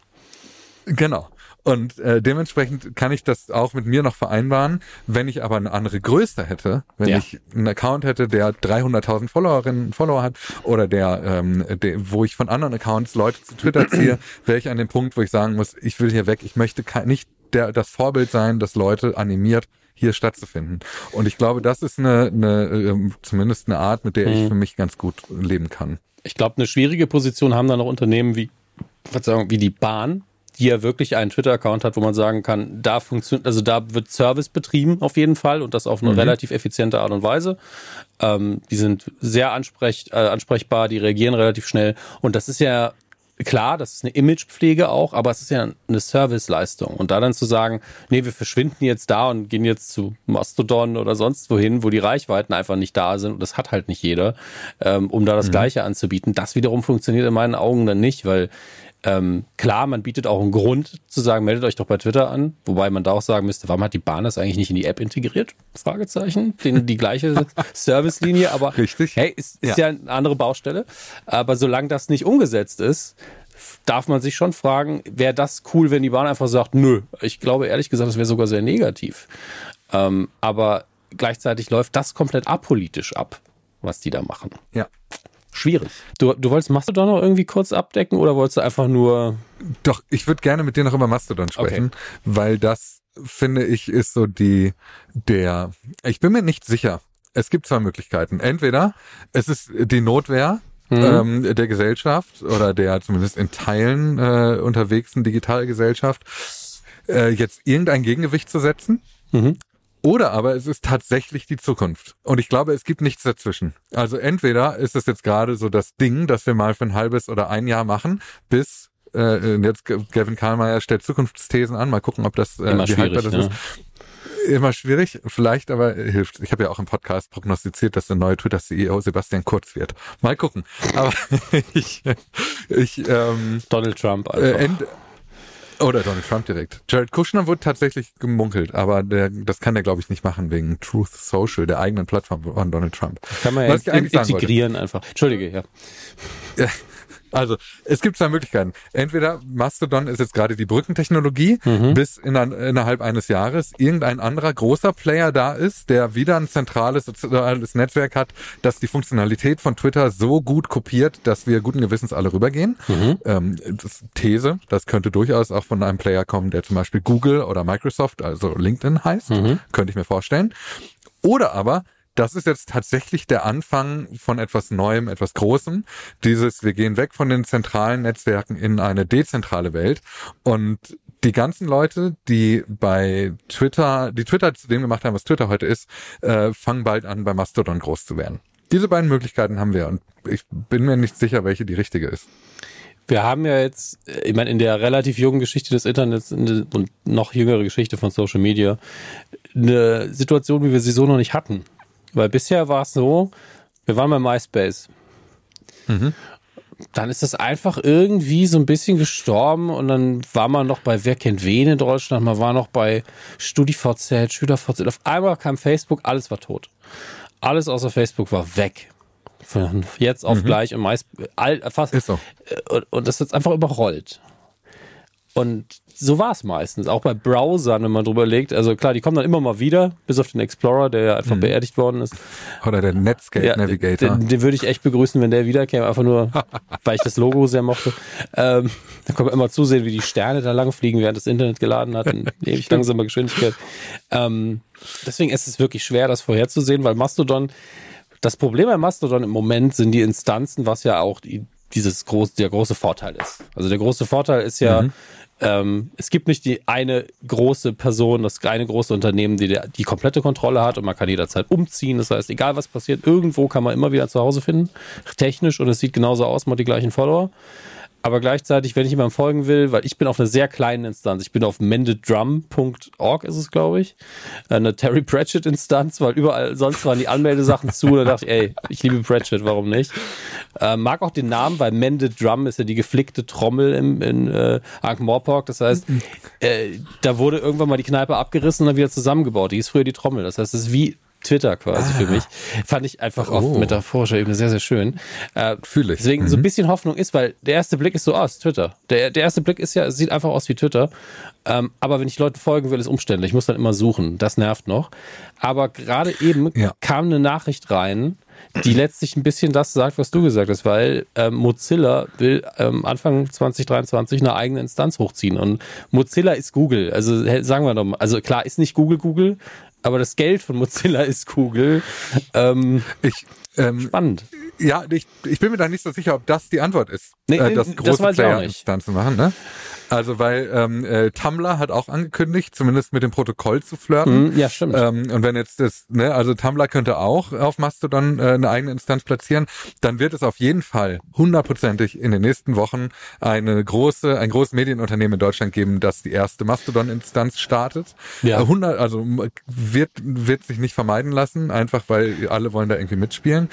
S3: Genau. Und äh, dementsprechend kann ich das auch mit mir noch vereinbaren. Wenn ich aber eine andere Größe hätte, wenn ja. ich einen Account hätte, der 300.000 Followerinnen, Follower hat oder der, ähm, der, wo ich von anderen Accounts Leute zu Twitter ziehe, wäre ich an dem Punkt, wo ich sagen muss, ich will hier weg. Ich möchte nicht der, das Vorbild sein, das Leute animiert, hier stattzufinden. Und ich glaube, das ist eine, eine ähm, zumindest eine Art, mit der ich mhm. für mich ganz gut leben kann.
S2: Ich glaube, eine schwierige Position haben da noch Unternehmen wie, Verzeihung, wie die Bahn, die ja wirklich einen Twitter-Account hat, wo man sagen kann, da funktioniert, also da wird Service betrieben auf jeden Fall und das auf eine mhm. relativ effiziente Art und Weise. Ähm, die sind sehr ansprech, äh, ansprechbar, die reagieren relativ schnell und das ist ja klar, das ist eine Imagepflege auch, aber es ist ja eine Serviceleistung. Und da dann zu sagen, nee, wir verschwinden jetzt da und gehen jetzt zu Mastodon oder sonst wohin, wo die Reichweiten einfach nicht da sind, und das hat halt nicht jeder, ähm, um da das mhm. Gleiche anzubieten, das wiederum funktioniert in meinen Augen dann nicht, weil ähm, klar, man bietet auch einen Grund zu sagen, meldet euch doch bei Twitter an, wobei man da auch sagen müsste, warum hat die Bahn das eigentlich nicht in die App integriert? Fragezeichen, den, die gleiche Servicelinie, aber
S3: Richtig.
S2: hey, ist, ist ja. ja eine andere Baustelle. Aber solange das nicht umgesetzt ist, darf man sich schon fragen, wäre das cool, wenn die Bahn einfach sagt, nö. Ich glaube ehrlich gesagt, das wäre sogar sehr negativ. Ähm, aber gleichzeitig läuft das komplett apolitisch ab, was die da machen.
S3: Ja.
S2: Schwierig. Du, du wolltest Mastodon noch irgendwie kurz abdecken oder wolltest du einfach nur.
S3: Doch, ich würde gerne mit dir noch über Mastodon sprechen, okay. weil das, finde ich, ist so die, der, ich bin mir nicht sicher. Es gibt zwei Möglichkeiten. Entweder es ist die Notwehr, mhm. ähm, der Gesellschaft oder der zumindest in Teilen äh, unterwegsten Digitalgesellschaft, äh, jetzt irgendein Gegengewicht zu setzen. Mhm. Oder aber es ist tatsächlich die Zukunft. Und ich glaube, es gibt nichts dazwischen. Also entweder ist es jetzt gerade so das Ding, das wir mal für ein halbes oder ein Jahr machen, bis äh, jetzt Gavin Karlmeier stellt Zukunftsthesen an. Mal gucken, ob das
S2: äh, wie haltbar das ne? ist.
S3: Immer schwierig, vielleicht aber hilft. Ich habe ja auch im Podcast prognostiziert, dass der neue Twitter-CEO Sebastian Kurz wird. Mal gucken. Aber ich, ich ähm,
S2: Donald Trump einfach. Äh,
S3: oder Donald Trump direkt. Jared Kushner wurde tatsächlich gemunkelt, aber der, das kann der, glaube ich, nicht machen wegen Truth Social, der eigenen Plattform von Donald Trump.
S2: Kann man ja in, integrieren einfach. Entschuldige, ja.
S3: Also es gibt zwei Möglichkeiten. Entweder Mastodon ist jetzt gerade die Brückentechnologie, mhm. bis in ein, innerhalb eines Jahres irgendein anderer großer Player da ist, der wieder ein zentrales soziales Netzwerk hat, das die Funktionalität von Twitter so gut kopiert, dass wir guten Gewissens alle rübergehen. Mhm. Ähm, das These, das könnte durchaus auch von einem Player kommen, der zum Beispiel Google oder Microsoft, also LinkedIn heißt, mhm. könnte ich mir vorstellen. Oder aber das ist jetzt tatsächlich der Anfang von etwas Neuem, etwas Großem. Dieses, wir gehen weg von den zentralen Netzwerken in eine dezentrale Welt und die ganzen Leute, die bei Twitter, die Twitter zu dem gemacht haben, was Twitter heute ist, äh, fangen bald an, bei Mastodon groß zu werden. Diese beiden Möglichkeiten haben wir und ich bin mir nicht sicher, welche die richtige ist.
S2: Wir haben ja jetzt, ich meine, in der relativ jungen Geschichte des Internets und noch jüngere Geschichte von Social Media eine Situation, wie wir sie so noch nicht hatten. Weil bisher war es so, wir waren bei MySpace. Mhm. Dann ist das einfach irgendwie so ein bisschen gestorben und dann war man noch bei Wer kennt wen in Deutschland, man war noch bei StudiVZ, SchülerVZ. Auf einmal kam Facebook, alles war tot. Alles außer Facebook war weg. Von jetzt auf mhm. gleich und meist all, fast. Ist so. Und, und das ist einfach überrollt. Und so war es meistens, auch bei Browsern, wenn man drüber legt. Also klar, die kommen dann immer mal wieder, bis auf den Explorer, der ja einfach mhm. beerdigt worden ist.
S3: Oder der Netscape ja, Navigator.
S2: Den, den, würde ich echt begrüßen, wenn der wiederkäme, einfach nur, weil ich das Logo sehr mochte. Ähm, da kann man immer zusehen, wie die Sterne da lang fliegen, während das Internet geladen hat, in ewig langsamer Geschwindigkeit. Ähm, deswegen ist es wirklich schwer, das vorherzusehen, weil Mastodon, das Problem bei Mastodon im Moment sind die Instanzen, was ja auch die, dieses groß, der große Vorteil ist. Also der große Vorteil ist ja, mhm ähm, es gibt nicht die eine große Person, das eine große Unternehmen, die die komplette Kontrolle hat und man kann jederzeit umziehen. Das heißt, egal was passiert, irgendwo kann man immer wieder zu Hause finden, technisch und es sieht genauso aus, man hat die gleichen Follower. Aber gleichzeitig, wenn ich jemandem folgen will, weil ich bin auf einer sehr kleinen Instanz, ich bin auf mendedrum.org ist es, glaube ich, eine Terry Pratchett Instanz, weil überall sonst waren die Anmeldesachen zu. Da dachte ich, ey, ich liebe Pratchett, warum nicht? Äh, mag auch den Namen, weil Mended Drum ist ja die geflickte Trommel im, in äh, Ankh-Morpork. Das heißt, äh, da wurde irgendwann mal die Kneipe abgerissen und dann wieder zusammengebaut. Die ist früher die Trommel. Das heißt, es ist wie Twitter quasi ah. für mich. Fand ich einfach oh. auf metaphorischer Ebene sehr, sehr schön. Äh, Fühle ich. Deswegen mhm. so ein mhm. bisschen Hoffnung ist, weil der erste Blick ist so aus, Twitter. Der, der erste Blick ist ja, sieht einfach aus wie Twitter. Ähm, aber wenn ich Leuten folgen will, ist umständlich. Ich muss dann immer suchen. Das nervt noch. Aber gerade eben ja. kam eine Nachricht rein, die letztlich ein bisschen das sagt, was du gesagt hast, weil ähm, Mozilla will ähm, Anfang 2023 eine eigene Instanz hochziehen und Mozilla ist Google. Also sagen wir doch mal, also klar ist nicht Google Google, aber das Geld von Mozilla ist Google. Ähm,
S3: ich, ähm,
S2: spannend.
S3: Ja, ich, ich bin mir da nicht so sicher, ob das die Antwort ist, nee, äh, das große Player-Instanzen machen. Ne? Also weil ähm, äh, Tumblr hat auch angekündigt, zumindest mit dem Protokoll zu flirten.
S2: Mm, ja, stimmt.
S3: Ähm, und wenn jetzt das, ne, also Tumblr könnte auch auf Mastodon äh, eine eigene Instanz platzieren, dann wird es auf jeden Fall hundertprozentig in den nächsten Wochen eine große, ein großes Medienunternehmen in Deutschland geben, das die erste Mastodon-Instanz startet. Ja. Äh, 100, also wird wird sich nicht vermeiden lassen, einfach weil alle wollen da irgendwie mitspielen.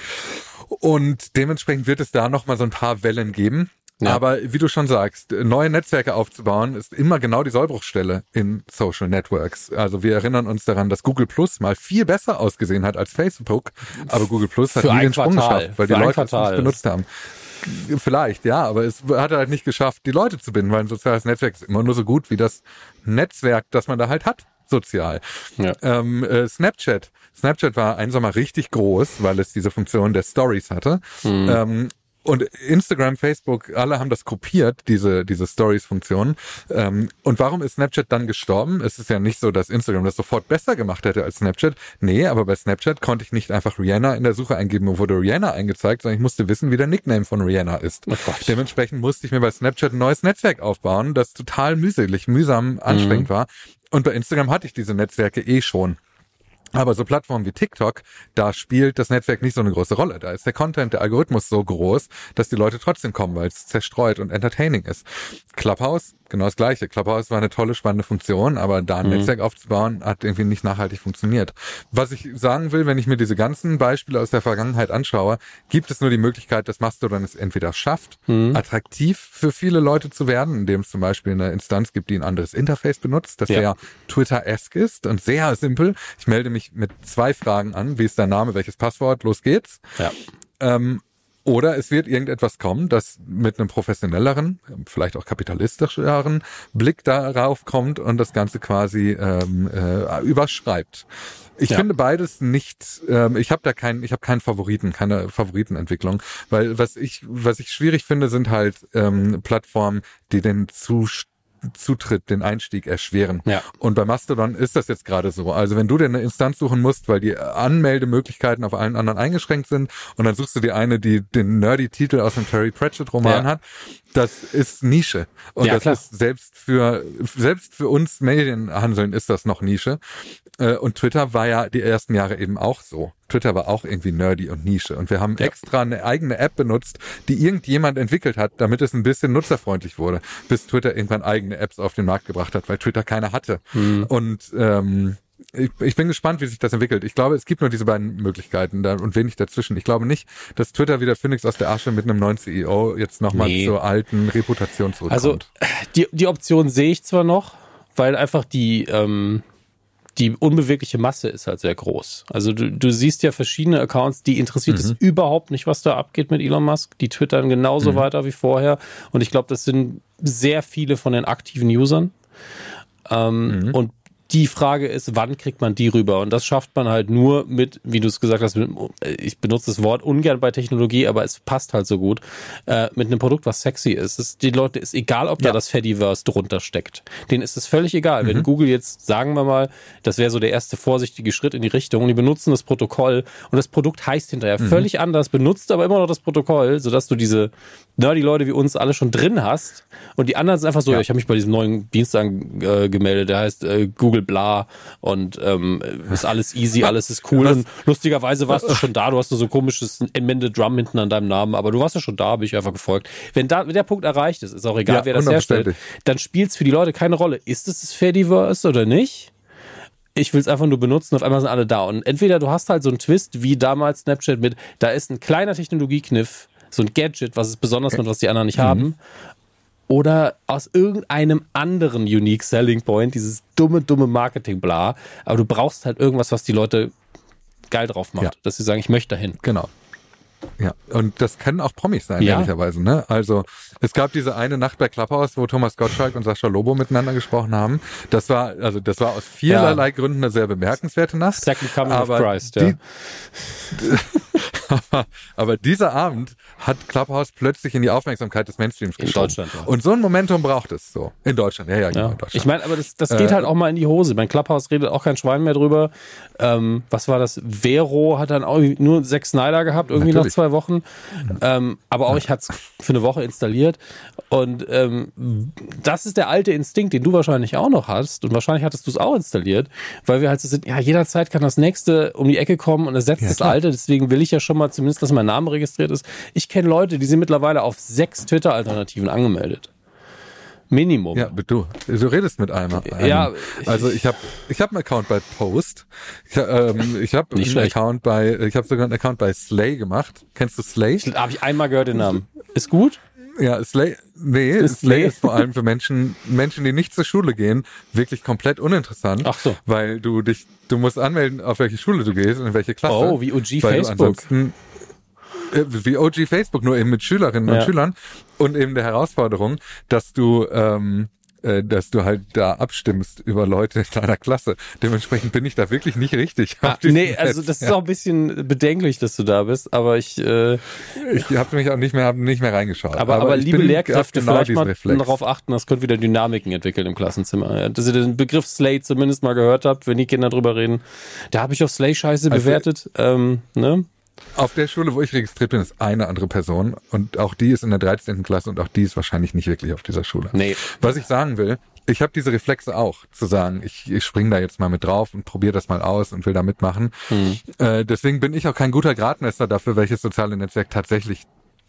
S3: Und dementsprechend wird es da noch mal so ein paar Wellen geben. Ja. Aber wie du schon sagst, neue Netzwerke aufzubauen, ist immer genau die Sollbruchstelle in Social Networks. Also wir erinnern uns daran, dass Google Plus mal viel besser ausgesehen hat als Facebook, aber Google Plus hat nie den Sprung geschafft, weil Für die Leute es nicht benutzt haben. Vielleicht, ja, aber es hat halt nicht geschafft, die Leute zu binden, weil ein soziales Netzwerk ist immer nur so gut wie das Netzwerk, das man da halt hat sozial. Ja. Ähm, äh, Snapchat. Snapchat war ein Sommer richtig groß, weil es diese Funktion der Stories hatte. Mhm. Ähm, und Instagram, Facebook, alle haben das kopiert, diese, diese Stories-Funktion. Ähm, und warum ist Snapchat dann gestorben? Es ist ja nicht so, dass Instagram das sofort besser gemacht hätte als Snapchat. Nee, aber bei Snapchat konnte ich nicht einfach Rihanna in der Suche eingeben und wurde Rihanna eingezeigt, sondern ich musste wissen, wie der Nickname von Rihanna ist. Oh Dementsprechend musste ich mir bei Snapchat ein neues Netzwerk aufbauen, das total mühselig, mühsam, anstrengend mhm. war. Und bei Instagram hatte ich diese Netzwerke eh schon. Aber so Plattformen wie TikTok, da spielt das Netzwerk nicht so eine große Rolle. Da ist der Content, der Algorithmus so groß, dass die Leute trotzdem kommen, weil es zerstreut und entertaining ist. Clubhouse genau das Gleiche. Clubhouse war eine tolle, spannende Funktion, aber da ein mhm. Netzwerk aufzubauen, hat irgendwie nicht nachhaltig funktioniert. Was ich sagen will, wenn ich mir diese ganzen Beispiele aus der Vergangenheit anschaue, gibt es nur die Möglichkeit, dass Mastodon es entweder schafft, mhm. attraktiv für viele Leute zu werden, indem es zum Beispiel eine Instanz gibt, die ein anderes Interface benutzt, das ja, ja Twitter-esque ist und sehr simpel. Ich melde mich mit zwei Fragen an. Wie ist dein Name? Welches Passwort? Los geht's. Ja. Ähm, Oder es wird irgendetwas kommen, das mit einem professionelleren, vielleicht auch kapitalistischeren Blick darauf kommt und das Ganze quasi ähm, äh, überschreibt. Ich ja. finde beides nicht. Ähm, ich habe da keinen, ich habe keinen Favoriten, keine Favoritenentwicklung, weil was ich was ich schwierig finde, sind halt ähm, Plattformen, die den Zustand Zutritt, den Einstieg erschweren. Ja. Und bei Mastodon ist das jetzt gerade so. Also wenn du dir eine Instanz suchen musst, weil die Anmeldemöglichkeiten auf allen anderen eingeschränkt sind und dann suchst du dir eine, die den nerdy Titel aus dem Terry Pratchett Roman ja. hat, das ist Nische. Und ja, das klar. ist selbst für, selbst für uns Medienhandeln ist das noch Nische. Äh, und Twitter war ja die ersten Jahre eben auch so. Twitter war auch irgendwie nerdy und Nische. Und wir haben ja. extra eine eigene App benutzt, die irgendjemand entwickelt hat, damit es ein bisschen nutzerfreundlich wurde, bis Twitter irgendwann eigene Apps auf den Markt gebracht hat, weil Twitter keine hatte. Mhm. Und ähm, ich, ich bin gespannt, wie sich das entwickelt. Ich glaube, es gibt nur diese beiden Möglichkeiten da und wenig dazwischen. Ich glaube nicht, dass Twitter wieder Phoenix aus der Asche mit einem neuen CEO jetzt nochmal nee. zur alten Reputation zurückkommt.
S2: Also die, die Option sehe ich zwar noch, weil einfach die ähm, die unbewegliche Masse ist halt sehr groß. Also du, du siehst ja verschiedene Accounts, die interessiert mhm. es überhaupt nicht, was da abgeht mit Elon Musk. Die twittern genauso mhm. weiter wie vorher. Und ich glaube, das sind sehr viele von den aktiven Usern. Ähm, mhm. Und die Frage ist, wann kriegt man die rüber? Und das schafft man halt nur mit, wie du es gesagt hast, mit, ich benutze das Wort ungern bei Technologie, aber es passt halt so gut, äh, mit einem Produkt, was sexy ist. Es, die Leute ist egal, ob ja. da das Fediverse drunter steckt. Denen ist es völlig egal. Mhm. Wenn Google jetzt, sagen wir mal, das wäre so der erste vorsichtige Schritt in die Richtung, und die benutzen das Protokoll und das Produkt heißt hinterher mhm. völlig anders, benutzt aber immer noch das Protokoll, sodass du diese nerdy Leute wie uns alle schon drin hast und die anderen sind einfach so, ja. ich habe mich bei diesem neuen Dienst angemeldet, der heißt äh, Google Google bla und ähm, ist alles easy, alles ist cool. Was? Und lustigerweise warst du schon da, du hast nur so ein komisches Amended Drum hinten an deinem Namen, aber du warst ja schon da, bin ich einfach gefolgt. Wenn da wenn der Punkt erreicht ist, ist auch egal, ja, wer das herstellt, dann spielt es für die Leute keine Rolle. Ist es das Fediverse oder nicht? ich will es einfach nur benutzen, auf einmal sind alle da. Und entweder du hast halt so einen Twist wie damals Snapchat mit, da ist ein kleiner Technologiekniff, so ein Gadget, was es besonders macht, was die anderen nicht mhm. haben oder aus irgendeinem anderen Unique Selling Point, dieses dumme, dumme Marketing-Bla. Aber du brauchst halt irgendwas, was die Leute geil drauf macht, ja. dass sie sagen, ich möchte dahin.
S3: Genau. Ja, und das können auch Promis sein, ja. ehrlicherweise. Ne? Also es gab diese eine Nacht bei Clubhouse, wo Thomas Gottschalk und Sascha Lobo miteinander gesprochen haben. Das war, also das war aus vielerlei ja. Gründen eine sehr bemerkenswerte Nacht.
S2: Second Coming aber of Christ, ja. Die,
S3: aber, aber dieser Abend hat Clubhouse plötzlich in die Aufmerksamkeit des Mainstreams geschoben. In Deutschland. Ja. Und so ein Momentum braucht es so. In Deutschland, ja, ja, genau. Ja.
S2: Ich meine, aber das, das geht äh, halt auch mal in die Hose. Mein Clubhouse redet auch kein Schwein mehr drüber. Ähm, was war das? Vero hat dann auch nur sechs Snyder gehabt, irgendwie Natürlich. nach zwei Wochen. Ähm, aber auch ich hatte es für eine Woche installiert. Und ähm, das ist der alte Instinkt, den du wahrscheinlich auch noch hast. Und wahrscheinlich hattest du es auch installiert, weil wir halt so sind, ja, jederzeit kann das nächste um die Ecke kommen und ersetzt ja, das alte. Deswegen will ich ja schon mal zumindest, dass mein Name registriert ist. Ich kenne Leute, die sind mittlerweile auf sechs Twitter-Alternativen angemeldet. Minimum.
S3: Ja, du, du redest mit einem. einem. Ja, also ich habe ich hab einen Account bei Post. Ich, ähm, ich habe einen schlecht. Account bei ich habe sogar einen Account bei Slay gemacht. Kennst du Slay?
S2: Habe ich einmal gehört den Namen. Ist gut?
S3: Ja, Slay, nee, ist Slay ist vor allem für Menschen, Menschen, die nicht zur Schule gehen, wirklich komplett uninteressant.
S2: Ach so.
S3: Weil du dich, du musst anmelden, auf welche Schule du gehst und in welche Klasse.
S2: Oh, wie OG Facebook.
S3: Äh, wie OG Facebook, nur eben mit Schülerinnen ja. und Schülern und eben der Herausforderung, dass du ähm, äh, dass du halt da abstimmst über Leute in deiner Klasse. Dementsprechend bin ich da wirklich nicht richtig.
S2: Ah, nee, also das ist auch ein bisschen bedenklich, dass du da bist, aber ich äh,
S3: ich habe mich auch nicht mehr nicht mehr reingeschaut.
S2: Aber, aber, aber liebe Lehrkräfte, genau vielleicht mal Reflex. darauf achten, das könnte wieder Dynamiken entwickeln im Klassenzimmer. Dass ihr den Begriff Slay zumindest mal gehört habt, wenn die Kinder drüber reden. Da habe ich auf Slay Scheiße also, bewertet, ähm, ne?
S3: Auf der Schule, wo ich registriert bin, ist eine andere Person und auch die ist in der 13. Klasse und auch die ist wahrscheinlich nicht wirklich auf dieser Schule.
S2: Nee.
S3: Was ich sagen will, ich habe diese Reflexe auch, zu sagen, ich, ich spring da jetzt mal mit drauf und probiere das mal aus und will da mitmachen. Hm. Äh, deswegen bin ich auch kein guter Gradmesser dafür, welches soziale Netzwerk tatsächlich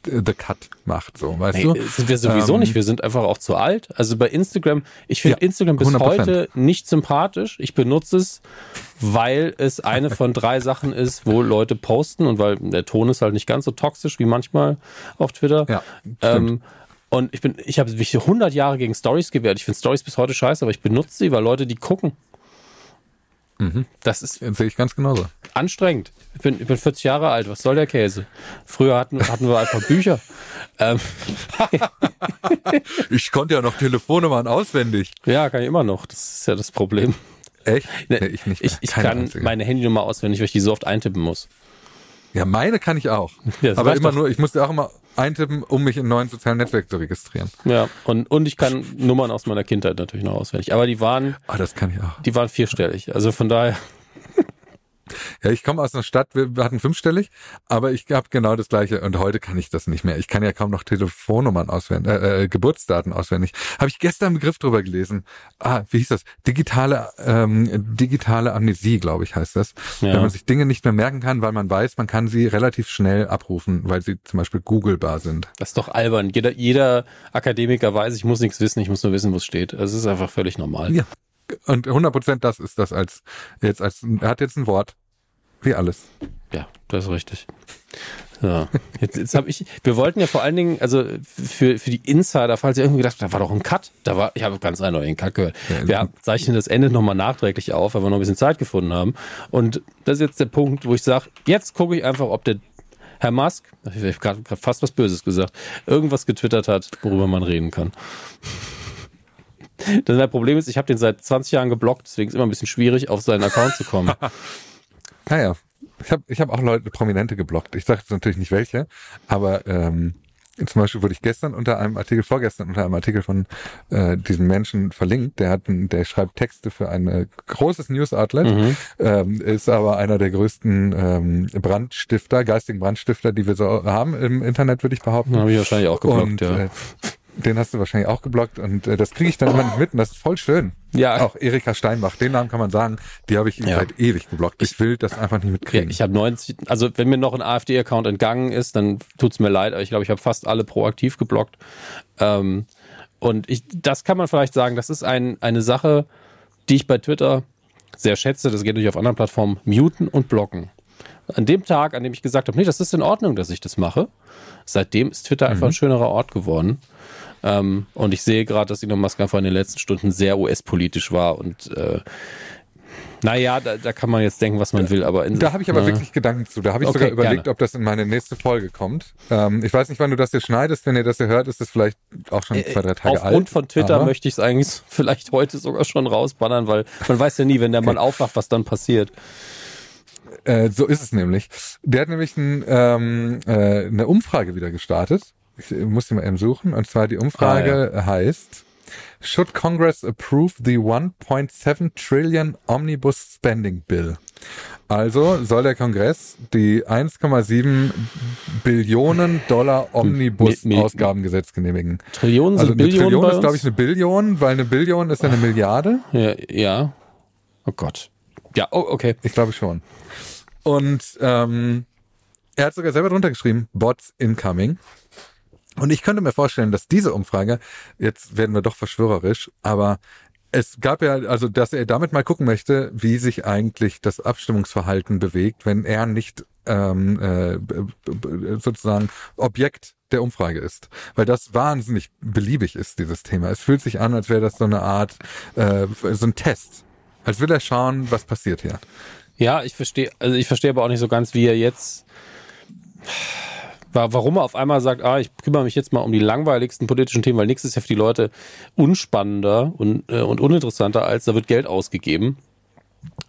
S3: The Cut macht, so, weißt nee, du?
S2: Sind wir sowieso ähm, nicht, wir sind einfach auch zu alt. Also bei Instagram, ich finde ja, Instagram bis 100%. heute nicht sympathisch. Ich benutze es, weil es eine von drei Sachen ist, wo Leute posten und weil der Ton ist halt nicht ganz so toxisch wie manchmal auf Twitter.
S3: Ja,
S2: ähm, und ich bin, ich habe mich 100 Jahre gegen Stories gewehrt. Ich finde Stories bis heute scheiße, aber ich benutze sie, weil Leute die gucken.
S3: Mhm. Das ist. Sehe ich ganz genauso.
S2: Anstrengend. Ich bin, ich bin 40 Jahre alt, was soll der Käse? Früher hatten, hatten wir einfach Bücher. Ähm,
S3: Ich konnte ja noch Telefonnummern auswendig.
S2: ja, kann ich immer noch. Das ist ja das Problem.
S3: Echt?
S2: Ne,
S3: Nee, ich nicht.
S2: Ich, ich kann
S3: einzige.
S2: meine Handynummer auswendig, weil ich die so oft eintippen muss.
S3: Ja, meine kann ich auch.
S2: Ja,
S3: Aber immer
S2: doch.
S3: nur, ich musste auch immer eintippen, um mich in neuen sozialen Netzwerken zu registrieren.
S2: Ja, und, und ich kann Nummern aus meiner Kindheit natürlich noch auswendig. Aber die waren,
S3: Ah, das kann ich auch.
S2: die waren vierstellig. Also von daher,
S3: Ja, ich komme aus einer Stadt, wir hatten fünfstellig, aber ich habe genau das gleiche und heute kann ich das nicht mehr. Ich kann ja kaum noch Telefonnummern auswendig, äh, äh, Geburtsdaten auswendig. Habe ich gestern einen Begriff drüber gelesen. Ah, wie hieß das? Digitale ähm, digitale Amnesie, glaube ich, heißt das.
S2: Ja.
S3: Wenn man sich Dinge nicht mehr merken kann, weil man weiß, man kann sie relativ schnell abrufen, weil sie zum Beispiel googlebar sind.
S2: das ist doch albern. Jeder, jeder Akademiker weiß, ich muss nichts wissen, ich muss nur wissen, wo es steht. Es ist einfach völlig normal.
S3: Ja. Und 100 Prozent das ist das als jetzt als er hat jetzt ein Wort wie alles.
S2: Ja, das ist richtig. So. Jetzt, jetzt habe ich, wir wollten ja vor allen Dingen, also für, für die Insider, falls ihr irgendwie gedacht, da war doch ein Cut, da war, ich habe ganz einen Cut gehört.
S3: Ja,
S2: Wir zeichnen das Ende nochmal nachträglich auf, weil wir noch ein bisschen Zeit gefunden haben. Und das ist jetzt der Punkt, wo ich sage, jetzt gucke ich einfach, ob der Herr Musk, ich habe gerade fast was Böses gesagt, irgendwas getwittert hat, worüber man reden kann. Das Problem ist, ich habe den seit 20 Jahren geblockt, deswegen ist es immer ein bisschen schwierig, auf seinen Account zu kommen.
S3: Naja, ich habe ich hab auch Leute, Prominente geblockt. Ich sage jetzt natürlich nicht welche, aber ähm, zum Beispiel wurde ich gestern unter einem Artikel, vorgestern unter einem Artikel von äh, diesem Menschen verlinkt. Der hat, ein, der schreibt Texte für ein äh, großes News-Outlet, ähm, ist aber einer der größten ähm, Brandstifter, geistigen Brandstifter, die wir so haben im Internet, würde ich behaupten.
S2: Habe ich wahrscheinlich auch geblockt,
S3: und
S2: ja.
S3: äh, den hast du wahrscheinlich auch geblockt und äh, das kriege ich dann immer nicht mit und das ist voll schön.
S2: Ja.
S3: Auch Erika Steinbach, den Namen kann man sagen, die habe ich
S2: Ja.
S3: seit ewig geblockt. Ich will das einfach nicht mitkriegen.
S2: ich habe 90, also wenn mir noch ein AfD-Account entgangen ist, dann tut's mir leid, aber ich glaube, ich habe fast alle proaktiv geblockt. Ähm, und ich, das kann man vielleicht sagen, das ist ein, eine Sache, die ich bei Twitter sehr schätze. Das geht natürlich auf anderen Plattformen, muten und blocken. An dem Tag, an dem ich gesagt habe, nee, das ist in Ordnung, dass ich das mache, seitdem ist Twitter einfach ein schönerer Ort geworden. Ähm, und ich sehe gerade, dass Elon Musk einfach in den letzten Stunden sehr US-politisch war und äh, naja, da, da kann man jetzt denken, was man will, aber
S3: Da habe ich aber
S2: Ja.
S3: wirklich Gedanken zu. Da habe ich
S2: Okay,
S3: sogar überlegt,
S2: gerne.
S3: ob das in meine nächste Folge kommt. Ähm, ich weiß nicht, wann du das hier schneidest. Wenn ihr das hier hört, ist das vielleicht auch schon zwei, drei Tage alt.
S2: Äh, Aufgrund von Twitter
S3: aber-
S2: möchte ich es eigentlich vielleicht heute sogar schon rausbannern, weil man weiß ja nie, wenn der Mann aufwacht, was dann passiert.
S3: Äh, so ist es nämlich. Der hat nämlich ein, ähm, äh, eine Umfrage wieder gestartet. Ich muss die mal eben suchen. Und zwar die Umfrage heißt Should Congress approve the 1.7 Trillion Omnibus Spending Bill? Also soll der Kongress die 1,7 Billionen Dollar Omnibus-Ausgabengesetz genehmigen.
S2: Trillionen
S3: Also
S2: sind
S3: eine
S2: Billionen
S3: Trillion
S2: bei
S3: ist, glaube ich, eine Billion, weil eine Billion ist ja eine Milliarde.
S2: ja, ja. Oh Gott. Ja, oh, okay.
S3: Ich glaube schon. Und ähm, er hat sogar selber drunter geschrieben, Bots incoming. Und ich könnte mir vorstellen, dass diese Umfrage, jetzt werden wir doch verschwörerisch, aber es gab ja, also dass er damit mal gucken möchte, wie sich eigentlich das Abstimmungsverhalten bewegt, wenn er nicht ähm, äh, sozusagen Objekt der Umfrage ist. Weil das wahnsinnig beliebig ist, dieses Thema. Es fühlt sich an, als wäre das so eine Art, äh, so ein Test. Als will er schauen, was passiert hier.
S2: Ja, ich verstehe, also ich verstehe aber auch nicht so ganz, wie er jetzt, warum er auf einmal sagt, ah, ich kümmere mich jetzt mal um die langweiligsten politischen Themen, weil nichts ist ja für die Leute unspannender und, äh, und uninteressanter, als da wird Geld ausgegeben.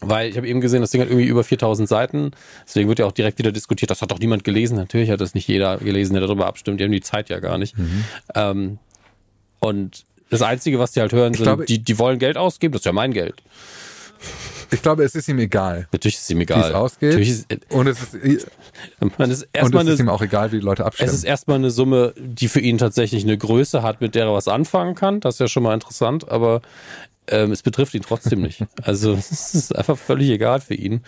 S2: Weil ich habe eben gesehen, das Ding hat irgendwie über 4000 Seiten. Deswegen wird ja auch direkt wieder diskutiert. Das hat doch niemand gelesen. Natürlich hat das nicht jeder gelesen, der darüber abstimmt. Die haben die Zeit ja gar nicht. Ähm, und das Einzige, was die halt hören, sind,
S3: glaube-
S2: die, die wollen Geld ausgeben. Das ist ja mein Geld.
S3: Ich glaube, es ist ihm egal,
S2: Natürlich ist es ihm
S3: wie
S2: egal.
S3: es ausgeht.
S2: Ist,
S3: und es ist,
S2: man ist
S3: und
S2: erstmal
S3: es ist ihm
S2: eine,
S3: auch egal, wie die Leute
S2: es
S3: abstimmen.
S2: ist erstmal eine Summe, die für ihn tatsächlich eine Größe hat, mit der er was anfangen kann. Das ist ja schon mal interessant, aber ähm, es betrifft ihn trotzdem nicht. Also es ist einfach völlig egal für ihn.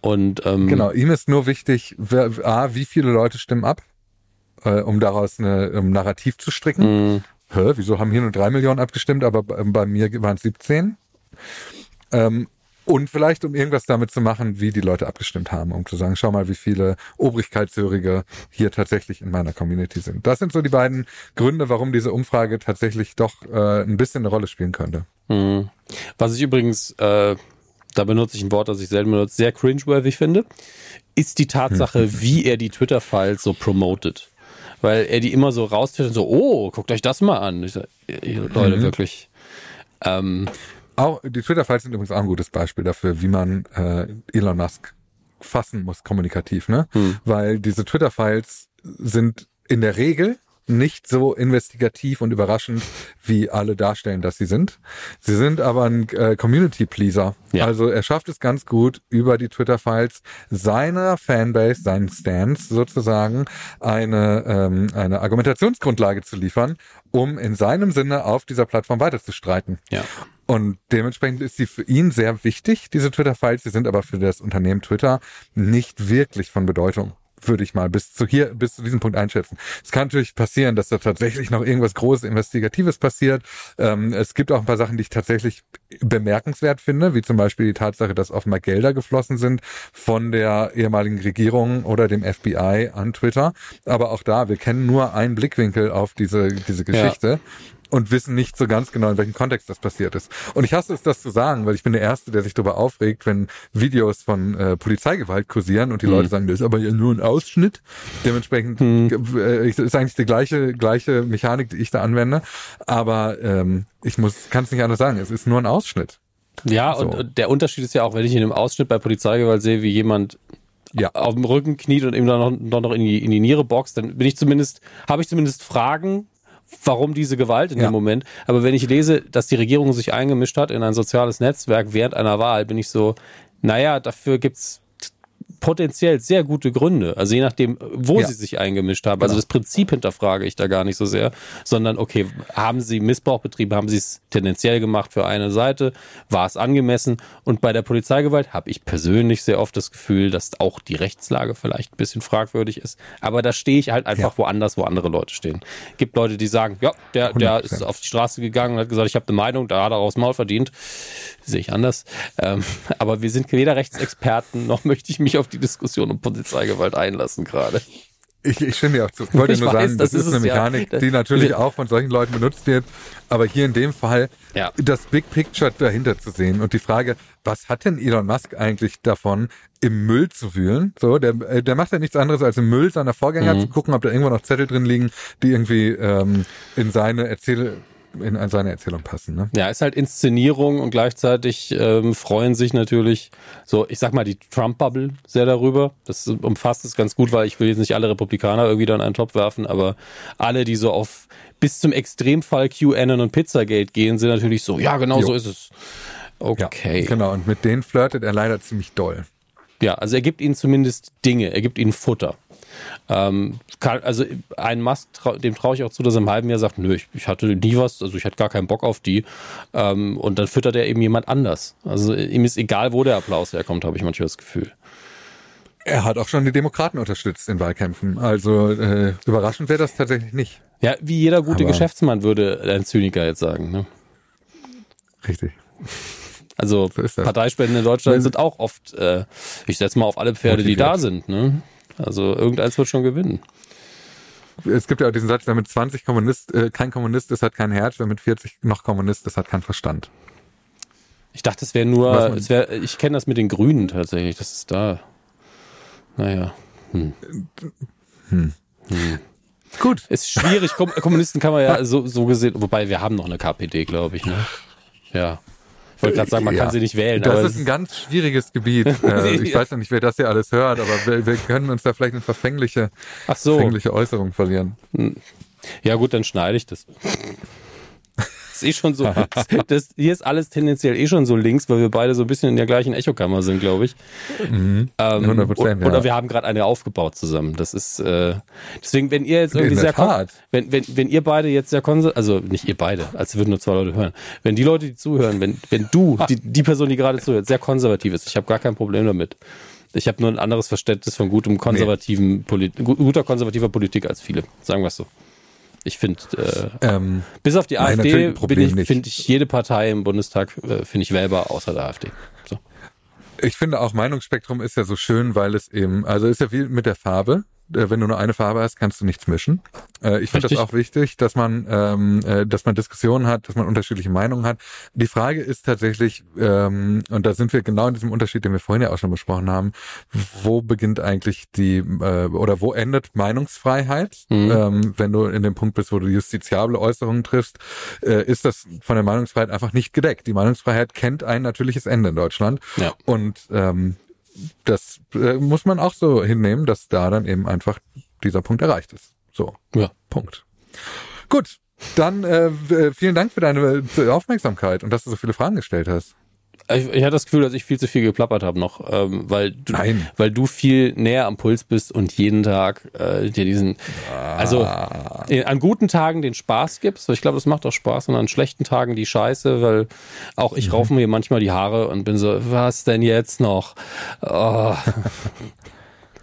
S2: Und ähm,
S3: genau, ihm ist nur wichtig, wer, A, wie viele Leute stimmen ab, äh, um daraus eine, um Narrativ zu stricken.
S2: mh,
S3: Hä, wieso haben hier nur drei Millionen abgestimmt, aber bei, bei mir waren es 17? Ähm, und vielleicht, um irgendwas damit zu machen, wie die Leute abgestimmt haben, um zu sagen, schau mal, wie viele Obrigkeitshörige hier tatsächlich in meiner Community sind. Das sind so die beiden Gründe, warum diese Umfrage tatsächlich doch äh, ein bisschen eine Rolle spielen könnte.
S2: mh. Was ich übrigens äh, da benutze ich ein Wort, das ich selten benutze, sehr cringeworthy finde, ist die Tatsache, hm. wie er die Twitter-Files so promotet. Weil er die immer so raustwittert und so, oh, guckt euch das mal an. Ich sag, Leute, mhm. wirklich. Ähm,
S3: auch, die Twitter-Files sind übrigens auch ein gutes Beispiel dafür, wie man äh, Elon Musk fassen muss kommunikativ, ne? Hm. Weil diese Twitter-Files sind in der Regel nicht so investigativ und überraschend, wie alle darstellen, dass sie sind. Sie sind aber ein äh, Community-Pleaser. Ja. Also er schafft es ganz gut, über die Twitter-Files seiner Fanbase, seinen Stance sozusagen, eine, ähm, eine Argumentationsgrundlage zu liefern, um in seinem Sinne auf dieser Plattform weiterzustreiten.
S2: Ja.
S3: Und dementsprechend ist sie für ihn sehr wichtig, diese Twitter-Files. Sie sind aber für das Unternehmen Twitter nicht wirklich von Bedeutung würde ich mal bis zu hier, bis zu diesem Punkt einschätzen. Es kann natürlich passieren, dass da tatsächlich noch irgendwas Großes Investigatives passiert. Ähm, es gibt auch ein paar Sachen, die ich tatsächlich bemerkenswert finde, wie zum Beispiel die Tatsache, dass offenbar Gelder geflossen sind von der ehemaligen Regierung oder dem FBI an Twitter. Aber auch da, wir kennen nur einen Blickwinkel auf diese, diese Geschichte. Und wissen nicht so ganz genau, in welchem Kontext das passiert ist. Und ich hasse es, das zu sagen, weil ich bin der Erste, der sich darüber aufregt, wenn Videos von äh, Polizeigewalt kursieren und die hm. Leute sagen, das ist aber ja nur ein Ausschnitt. Dementsprechend hm. äh, ist eigentlich die gleiche, gleiche Mechanik, die ich da anwende. Aber ähm, ich muss, kann es nicht anders sagen, es ist nur ein Ausschnitt.
S2: Ja, so. und der Unterschied ist ja auch, wenn ich in einem Ausschnitt bei Polizeigewalt sehe, wie jemand ja. auf dem Rücken kniet und ihm dann noch, noch in, die, in die Niere boxt, dann bin ich zumindest, habe ich zumindest Fragen warum diese Gewalt in ja. dem Moment. Aber wenn ich lese, dass die Regierung sich eingemischt hat in ein soziales Netzwerk während einer Wahl, bin ich so, naja, dafür gibt's potenziell sehr gute Gründe. Also je nachdem, wo ja. sie sich eingemischt haben. Also genau. Also das Prinzip hinterfrage ich da gar nicht so sehr, sondern okay, haben sie Missbrauch betrieben, haben sie es tendenziell gemacht für eine Seite, war es angemessen? Und bei der Polizeigewalt habe ich persönlich sehr oft das Gefühl, dass auch die Rechtslage vielleicht ein bisschen fragwürdig ist. Aber da stehe ich halt einfach ja. woanders, wo andere Leute stehen. Gibt Leute, die sagen, ja, der, der ist auf die Straße gegangen und hat gesagt, ich habe eine Meinung, da hat er aufs Maul verdient. Sehe ich anders. Ähm, aber wir sind weder Rechtsexperten, noch möchte ich mich auf die Diskussion um Polizeigewalt einlassen gerade.
S3: Ich, ich stimme dir auch zu. Ich wollte ich nur weiß, sagen, das, das ist, ist eine Mechanik, ja. die natürlich auch von solchen Leuten benutzt wird. Aber hier in dem Fall ja. das Big Picture dahinter zu sehen und die Frage, was hat denn Elon Musk eigentlich davon, im Müll zu wühlen? So, der, äh, der macht ja nichts anderes als im Müll seiner Vorgänger mhm. zu gucken, ob da irgendwo noch Zettel drin liegen, die irgendwie ähm, in seine Erzähl in seine Erzählung passen. Ne?
S2: Ja, ist halt Inszenierung und gleichzeitig ähm, freuen sich natürlich so, ich sag mal, die Trump-Bubble sehr darüber. Das umfasst es ganz gut, weil ich will jetzt nicht alle Republikaner irgendwie da in einen Topf werfen, aber alle, die so auf bis zum Extremfall QAnon und Pizzagate gehen, sind natürlich so, ja, genau jo. so ist es. Okay.
S3: Ja, genau, und mit denen flirtet er leider ziemlich doll.
S2: Ja, also er gibt ihnen zumindest Dinge, er gibt ihnen Futter. Ähm, also ein Musk, dem traue ich auch zu, dass er im halben Jahr sagt, nö, ich, ich, hatte nie was, also ich hatte gar keinen Bock auf die. Ähm, und dann füttert er eben jemand anders. Also ihm ist egal, wo der Applaus herkommt, habe ich manchmal das Gefühl.
S3: Er hat auch schon die Demokraten unterstützt in Wahlkämpfen. Also äh, überraschend wäre das tatsächlich nicht.
S2: Ja, wie jeder gute Aber Geschäftsmann würde ein Zyniker jetzt sagen. Ne?
S3: Richtig.
S2: Also so Parteispenden in Deutschland Wenn, sind auch oft, äh, ich setze mal auf alle Pferde, die da sind. Ne? Also irgendeins wird schon gewinnen.
S3: Es gibt ja auch diesen Satz, wer mit 20 Kommunist, äh, kein Kommunist ist, hat kein Herz, wer mit 40 noch Kommunist ist, hat keinen Verstand.
S2: Ich dachte, es wäre nur, es wär, ich kenne das mit den Grünen tatsächlich, das ist da. Naja. Hm. Hm. Hm. Gut. Ist schwierig, Kommunisten kann man ja so, so gesehen, wobei wir haben noch eine KPD, glaube ich, ne? Ja. Ich wollte gerade sagen, man ja. kann sie nicht wählen.
S3: Das ist ein ganz schwieriges Gebiet. Äh, ich weiß ja nicht, wer das hier alles hört, aber wir, wir können uns da vielleicht in verfängliche, so. verfängliche Äußerungen verlieren.
S2: Hm. Ja gut, dann schneide ich das ist eh schon so. Das, hier ist alles tendenziell eh schon so links, weil wir beide so ein bisschen in der gleichen Echokammer sind, glaube ich. Mhm. Ähm, 100%, ja. Oder wir haben gerade eine aufgebaut zusammen. Das ist äh, deswegen, wenn ihr jetzt irgendwie sehr wenn, wenn, wenn ihr beide jetzt sehr konservativ, also nicht ihr beide, als würden nur zwei Leute hören. Wenn die Leute, die zuhören, wenn, wenn du, die, die Person, die gerade zuhört, sehr konservativ ist, ich habe gar kein Problem damit. Ich habe nur ein anderes Verständnis von gutem konservativen. Polit guter konservativer Politik als viele. Sagen wir es so. Ich finde, äh, ähm, bis auf die AfD finde ich jede Partei im Bundestag äh, finde ich wählbar, außer der AfD. So.
S3: Ich finde auch Meinungsspektrum ist ja so schön, weil es eben, also ist ja wie mit der Farbe. Äh, wenn du nur eine Farbe hast, kannst du nichts mischen. Äh, ich finde das auch wichtig, dass man, ähm, äh, dass man Diskussionen hat, dass man unterschiedliche Meinungen hat. Die Frage ist tatsächlich, ähm, und da sind wir genau in diesem Unterschied, den wir vorhin ja auch schon besprochen haben, wo beginnt eigentlich die äh, oder wo endet Meinungsfreiheit? Mhm. Ähm, wenn du in dem Punkt bist, wo du justiziable Äußerungen triffst, äh, ist das von der Meinungsfreiheit einfach nicht gedeckt. Die Meinungsfreiheit kennt ein natürliches Ende in Deutschland. Ja. Und ähm, das äh, muss man auch so hinnehmen, dass da dann eben einfach dieser Punkt erreicht ist. So. Ja. Punkt. Gut. Dann äh, vielen Dank für deine Aufmerksamkeit und dass du so viele Fragen gestellt hast.
S2: Ich, ich hatte das Gefühl, dass ich viel zu viel geplappert habe noch, ähm, weil du, Nein. weil du viel näher am Puls bist und jeden Tag äh, dir diesen, ah. also äh, an guten Tagen den Spaß gibst. Ich glaube, das macht auch Spaß und an schlechten Tagen die Scheiße, weil auch ich mhm. raufe mir manchmal die Haare und bin so, was denn jetzt noch? Oh.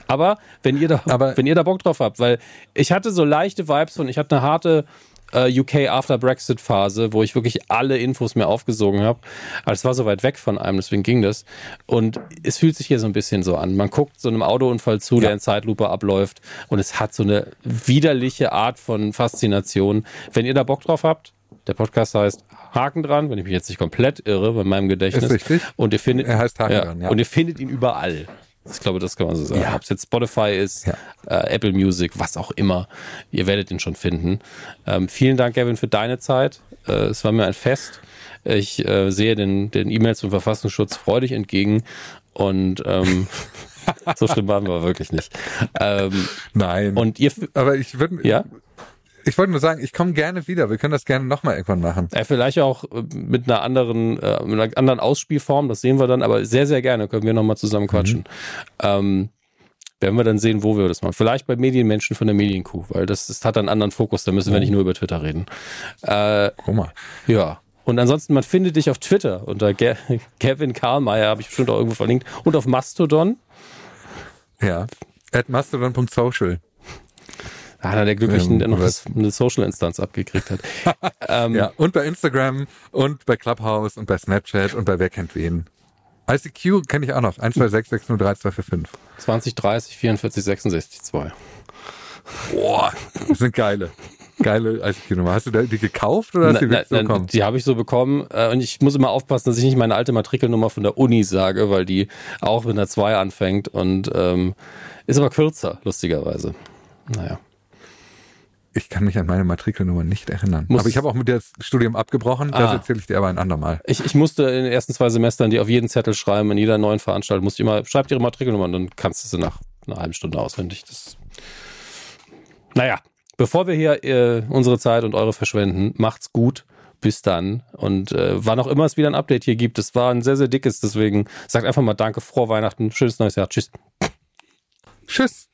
S2: Aber wenn ihr da, Aber wenn ihr da Bock drauf habt, weil ich hatte so leichte Vibes und ich hatte eine harte äh, UK After Brexit Phase, wo ich wirklich alle Infos mir aufgesogen habe. Aber es war so weit weg von einem, deswegen ging das. Und es fühlt sich hier so ein bisschen so an. Man guckt so einem Autounfall zu, ja. der in Zeitlupe abläuft und es hat so eine widerliche Art von Faszination. Wenn ihr da Bock drauf habt, der Podcast heißt Haken dran, wenn ich mich jetzt nicht komplett irre bei meinem Gedächtnis. Ist
S3: richtig.
S2: Und ihr findet,
S3: er heißt Haken
S2: ja,
S3: dran, ja.
S2: Und ihr findet ihn überall. Ich glaube, das kann man so sagen. Ja. Ob es jetzt Spotify ist, ja. äh, Apple Music, was auch immer. Ihr werdet ihn schon finden. Ähm, vielen Dank, Gavin, für deine Zeit. Äh, es war mir ein Fest. Ich äh, sehe den, den E-Mails zum Verfassungsschutz freudig entgegen und ähm, so schlimm waren wir wirklich nicht. Ähm,
S3: Nein.
S2: Und ihr,
S3: aber ich würde, ja? Ich wollte nur sagen, ich komme gerne wieder. Wir können das gerne nochmal irgendwann machen.
S2: Ja, vielleicht auch äh, mit einer anderen, äh, mit einer anderen Ausspielform, das sehen wir dann, aber sehr, sehr gerne können wir nochmal zusammen quatschen. Mhm. Ähm, werden wir dann sehen, wo wir das machen. Vielleicht bei Medienmenschen von der Medienkuh, weil das, das hat einen anderen Fokus, da müssen wir nicht nur über Twitter reden.
S3: Äh, Guck mal.
S2: Ja. Und ansonsten, man findet dich auf Twitter unter Kevin Karlmeier, habe ich bestimmt auch irgendwo verlinkt, und auf Mastodon.
S3: Ja, at mastodon.social
S2: einer der Glücklichen, ähm, der noch das, eine Social-Instanz abgekriegt hat.
S3: ähm, ja, und bei Instagram und bei Clubhouse und bei Snapchat und bei Wer kennt wen. ICQ kenne ich auch noch. 126603245.
S2: 20, 30, 44, 66, 2.
S3: Boah, das sind geile. Geile ICQ-Nummer. Hast du die gekauft oder hast du die na, na, bekommen?
S2: Die habe ich so bekommen. Äh, und ich muss immer aufpassen, dass ich nicht meine alte Matrikelnummer von der Uni sage, weil die auch mit einer 2 anfängt und ähm, ist aber kürzer, lustigerweise. Naja.
S3: Ich kann mich an meine Matrikelnummer nicht erinnern. Muss aber ich habe auch mit dem Studium abgebrochen. Das ah. erzähle ich dir aber ein andermal.
S2: Ich, ich musste in den ersten zwei Semestern die auf jeden Zettel schreiben, in jeder neuen Veranstaltung musste ich immer, schreibt ihre Matrikelnummer und dann kannst du sie nach einer halben Stunde auswendig. Das naja, bevor wir hier äh, unsere Zeit und eure verschwenden, macht's gut. Bis dann. Und äh, wann auch immer es wieder ein Update hier gibt, es war ein sehr, sehr dickes, deswegen sagt einfach mal Danke, frohe Weihnachten, schönes neues Jahr. Tschüss.
S3: Tschüss.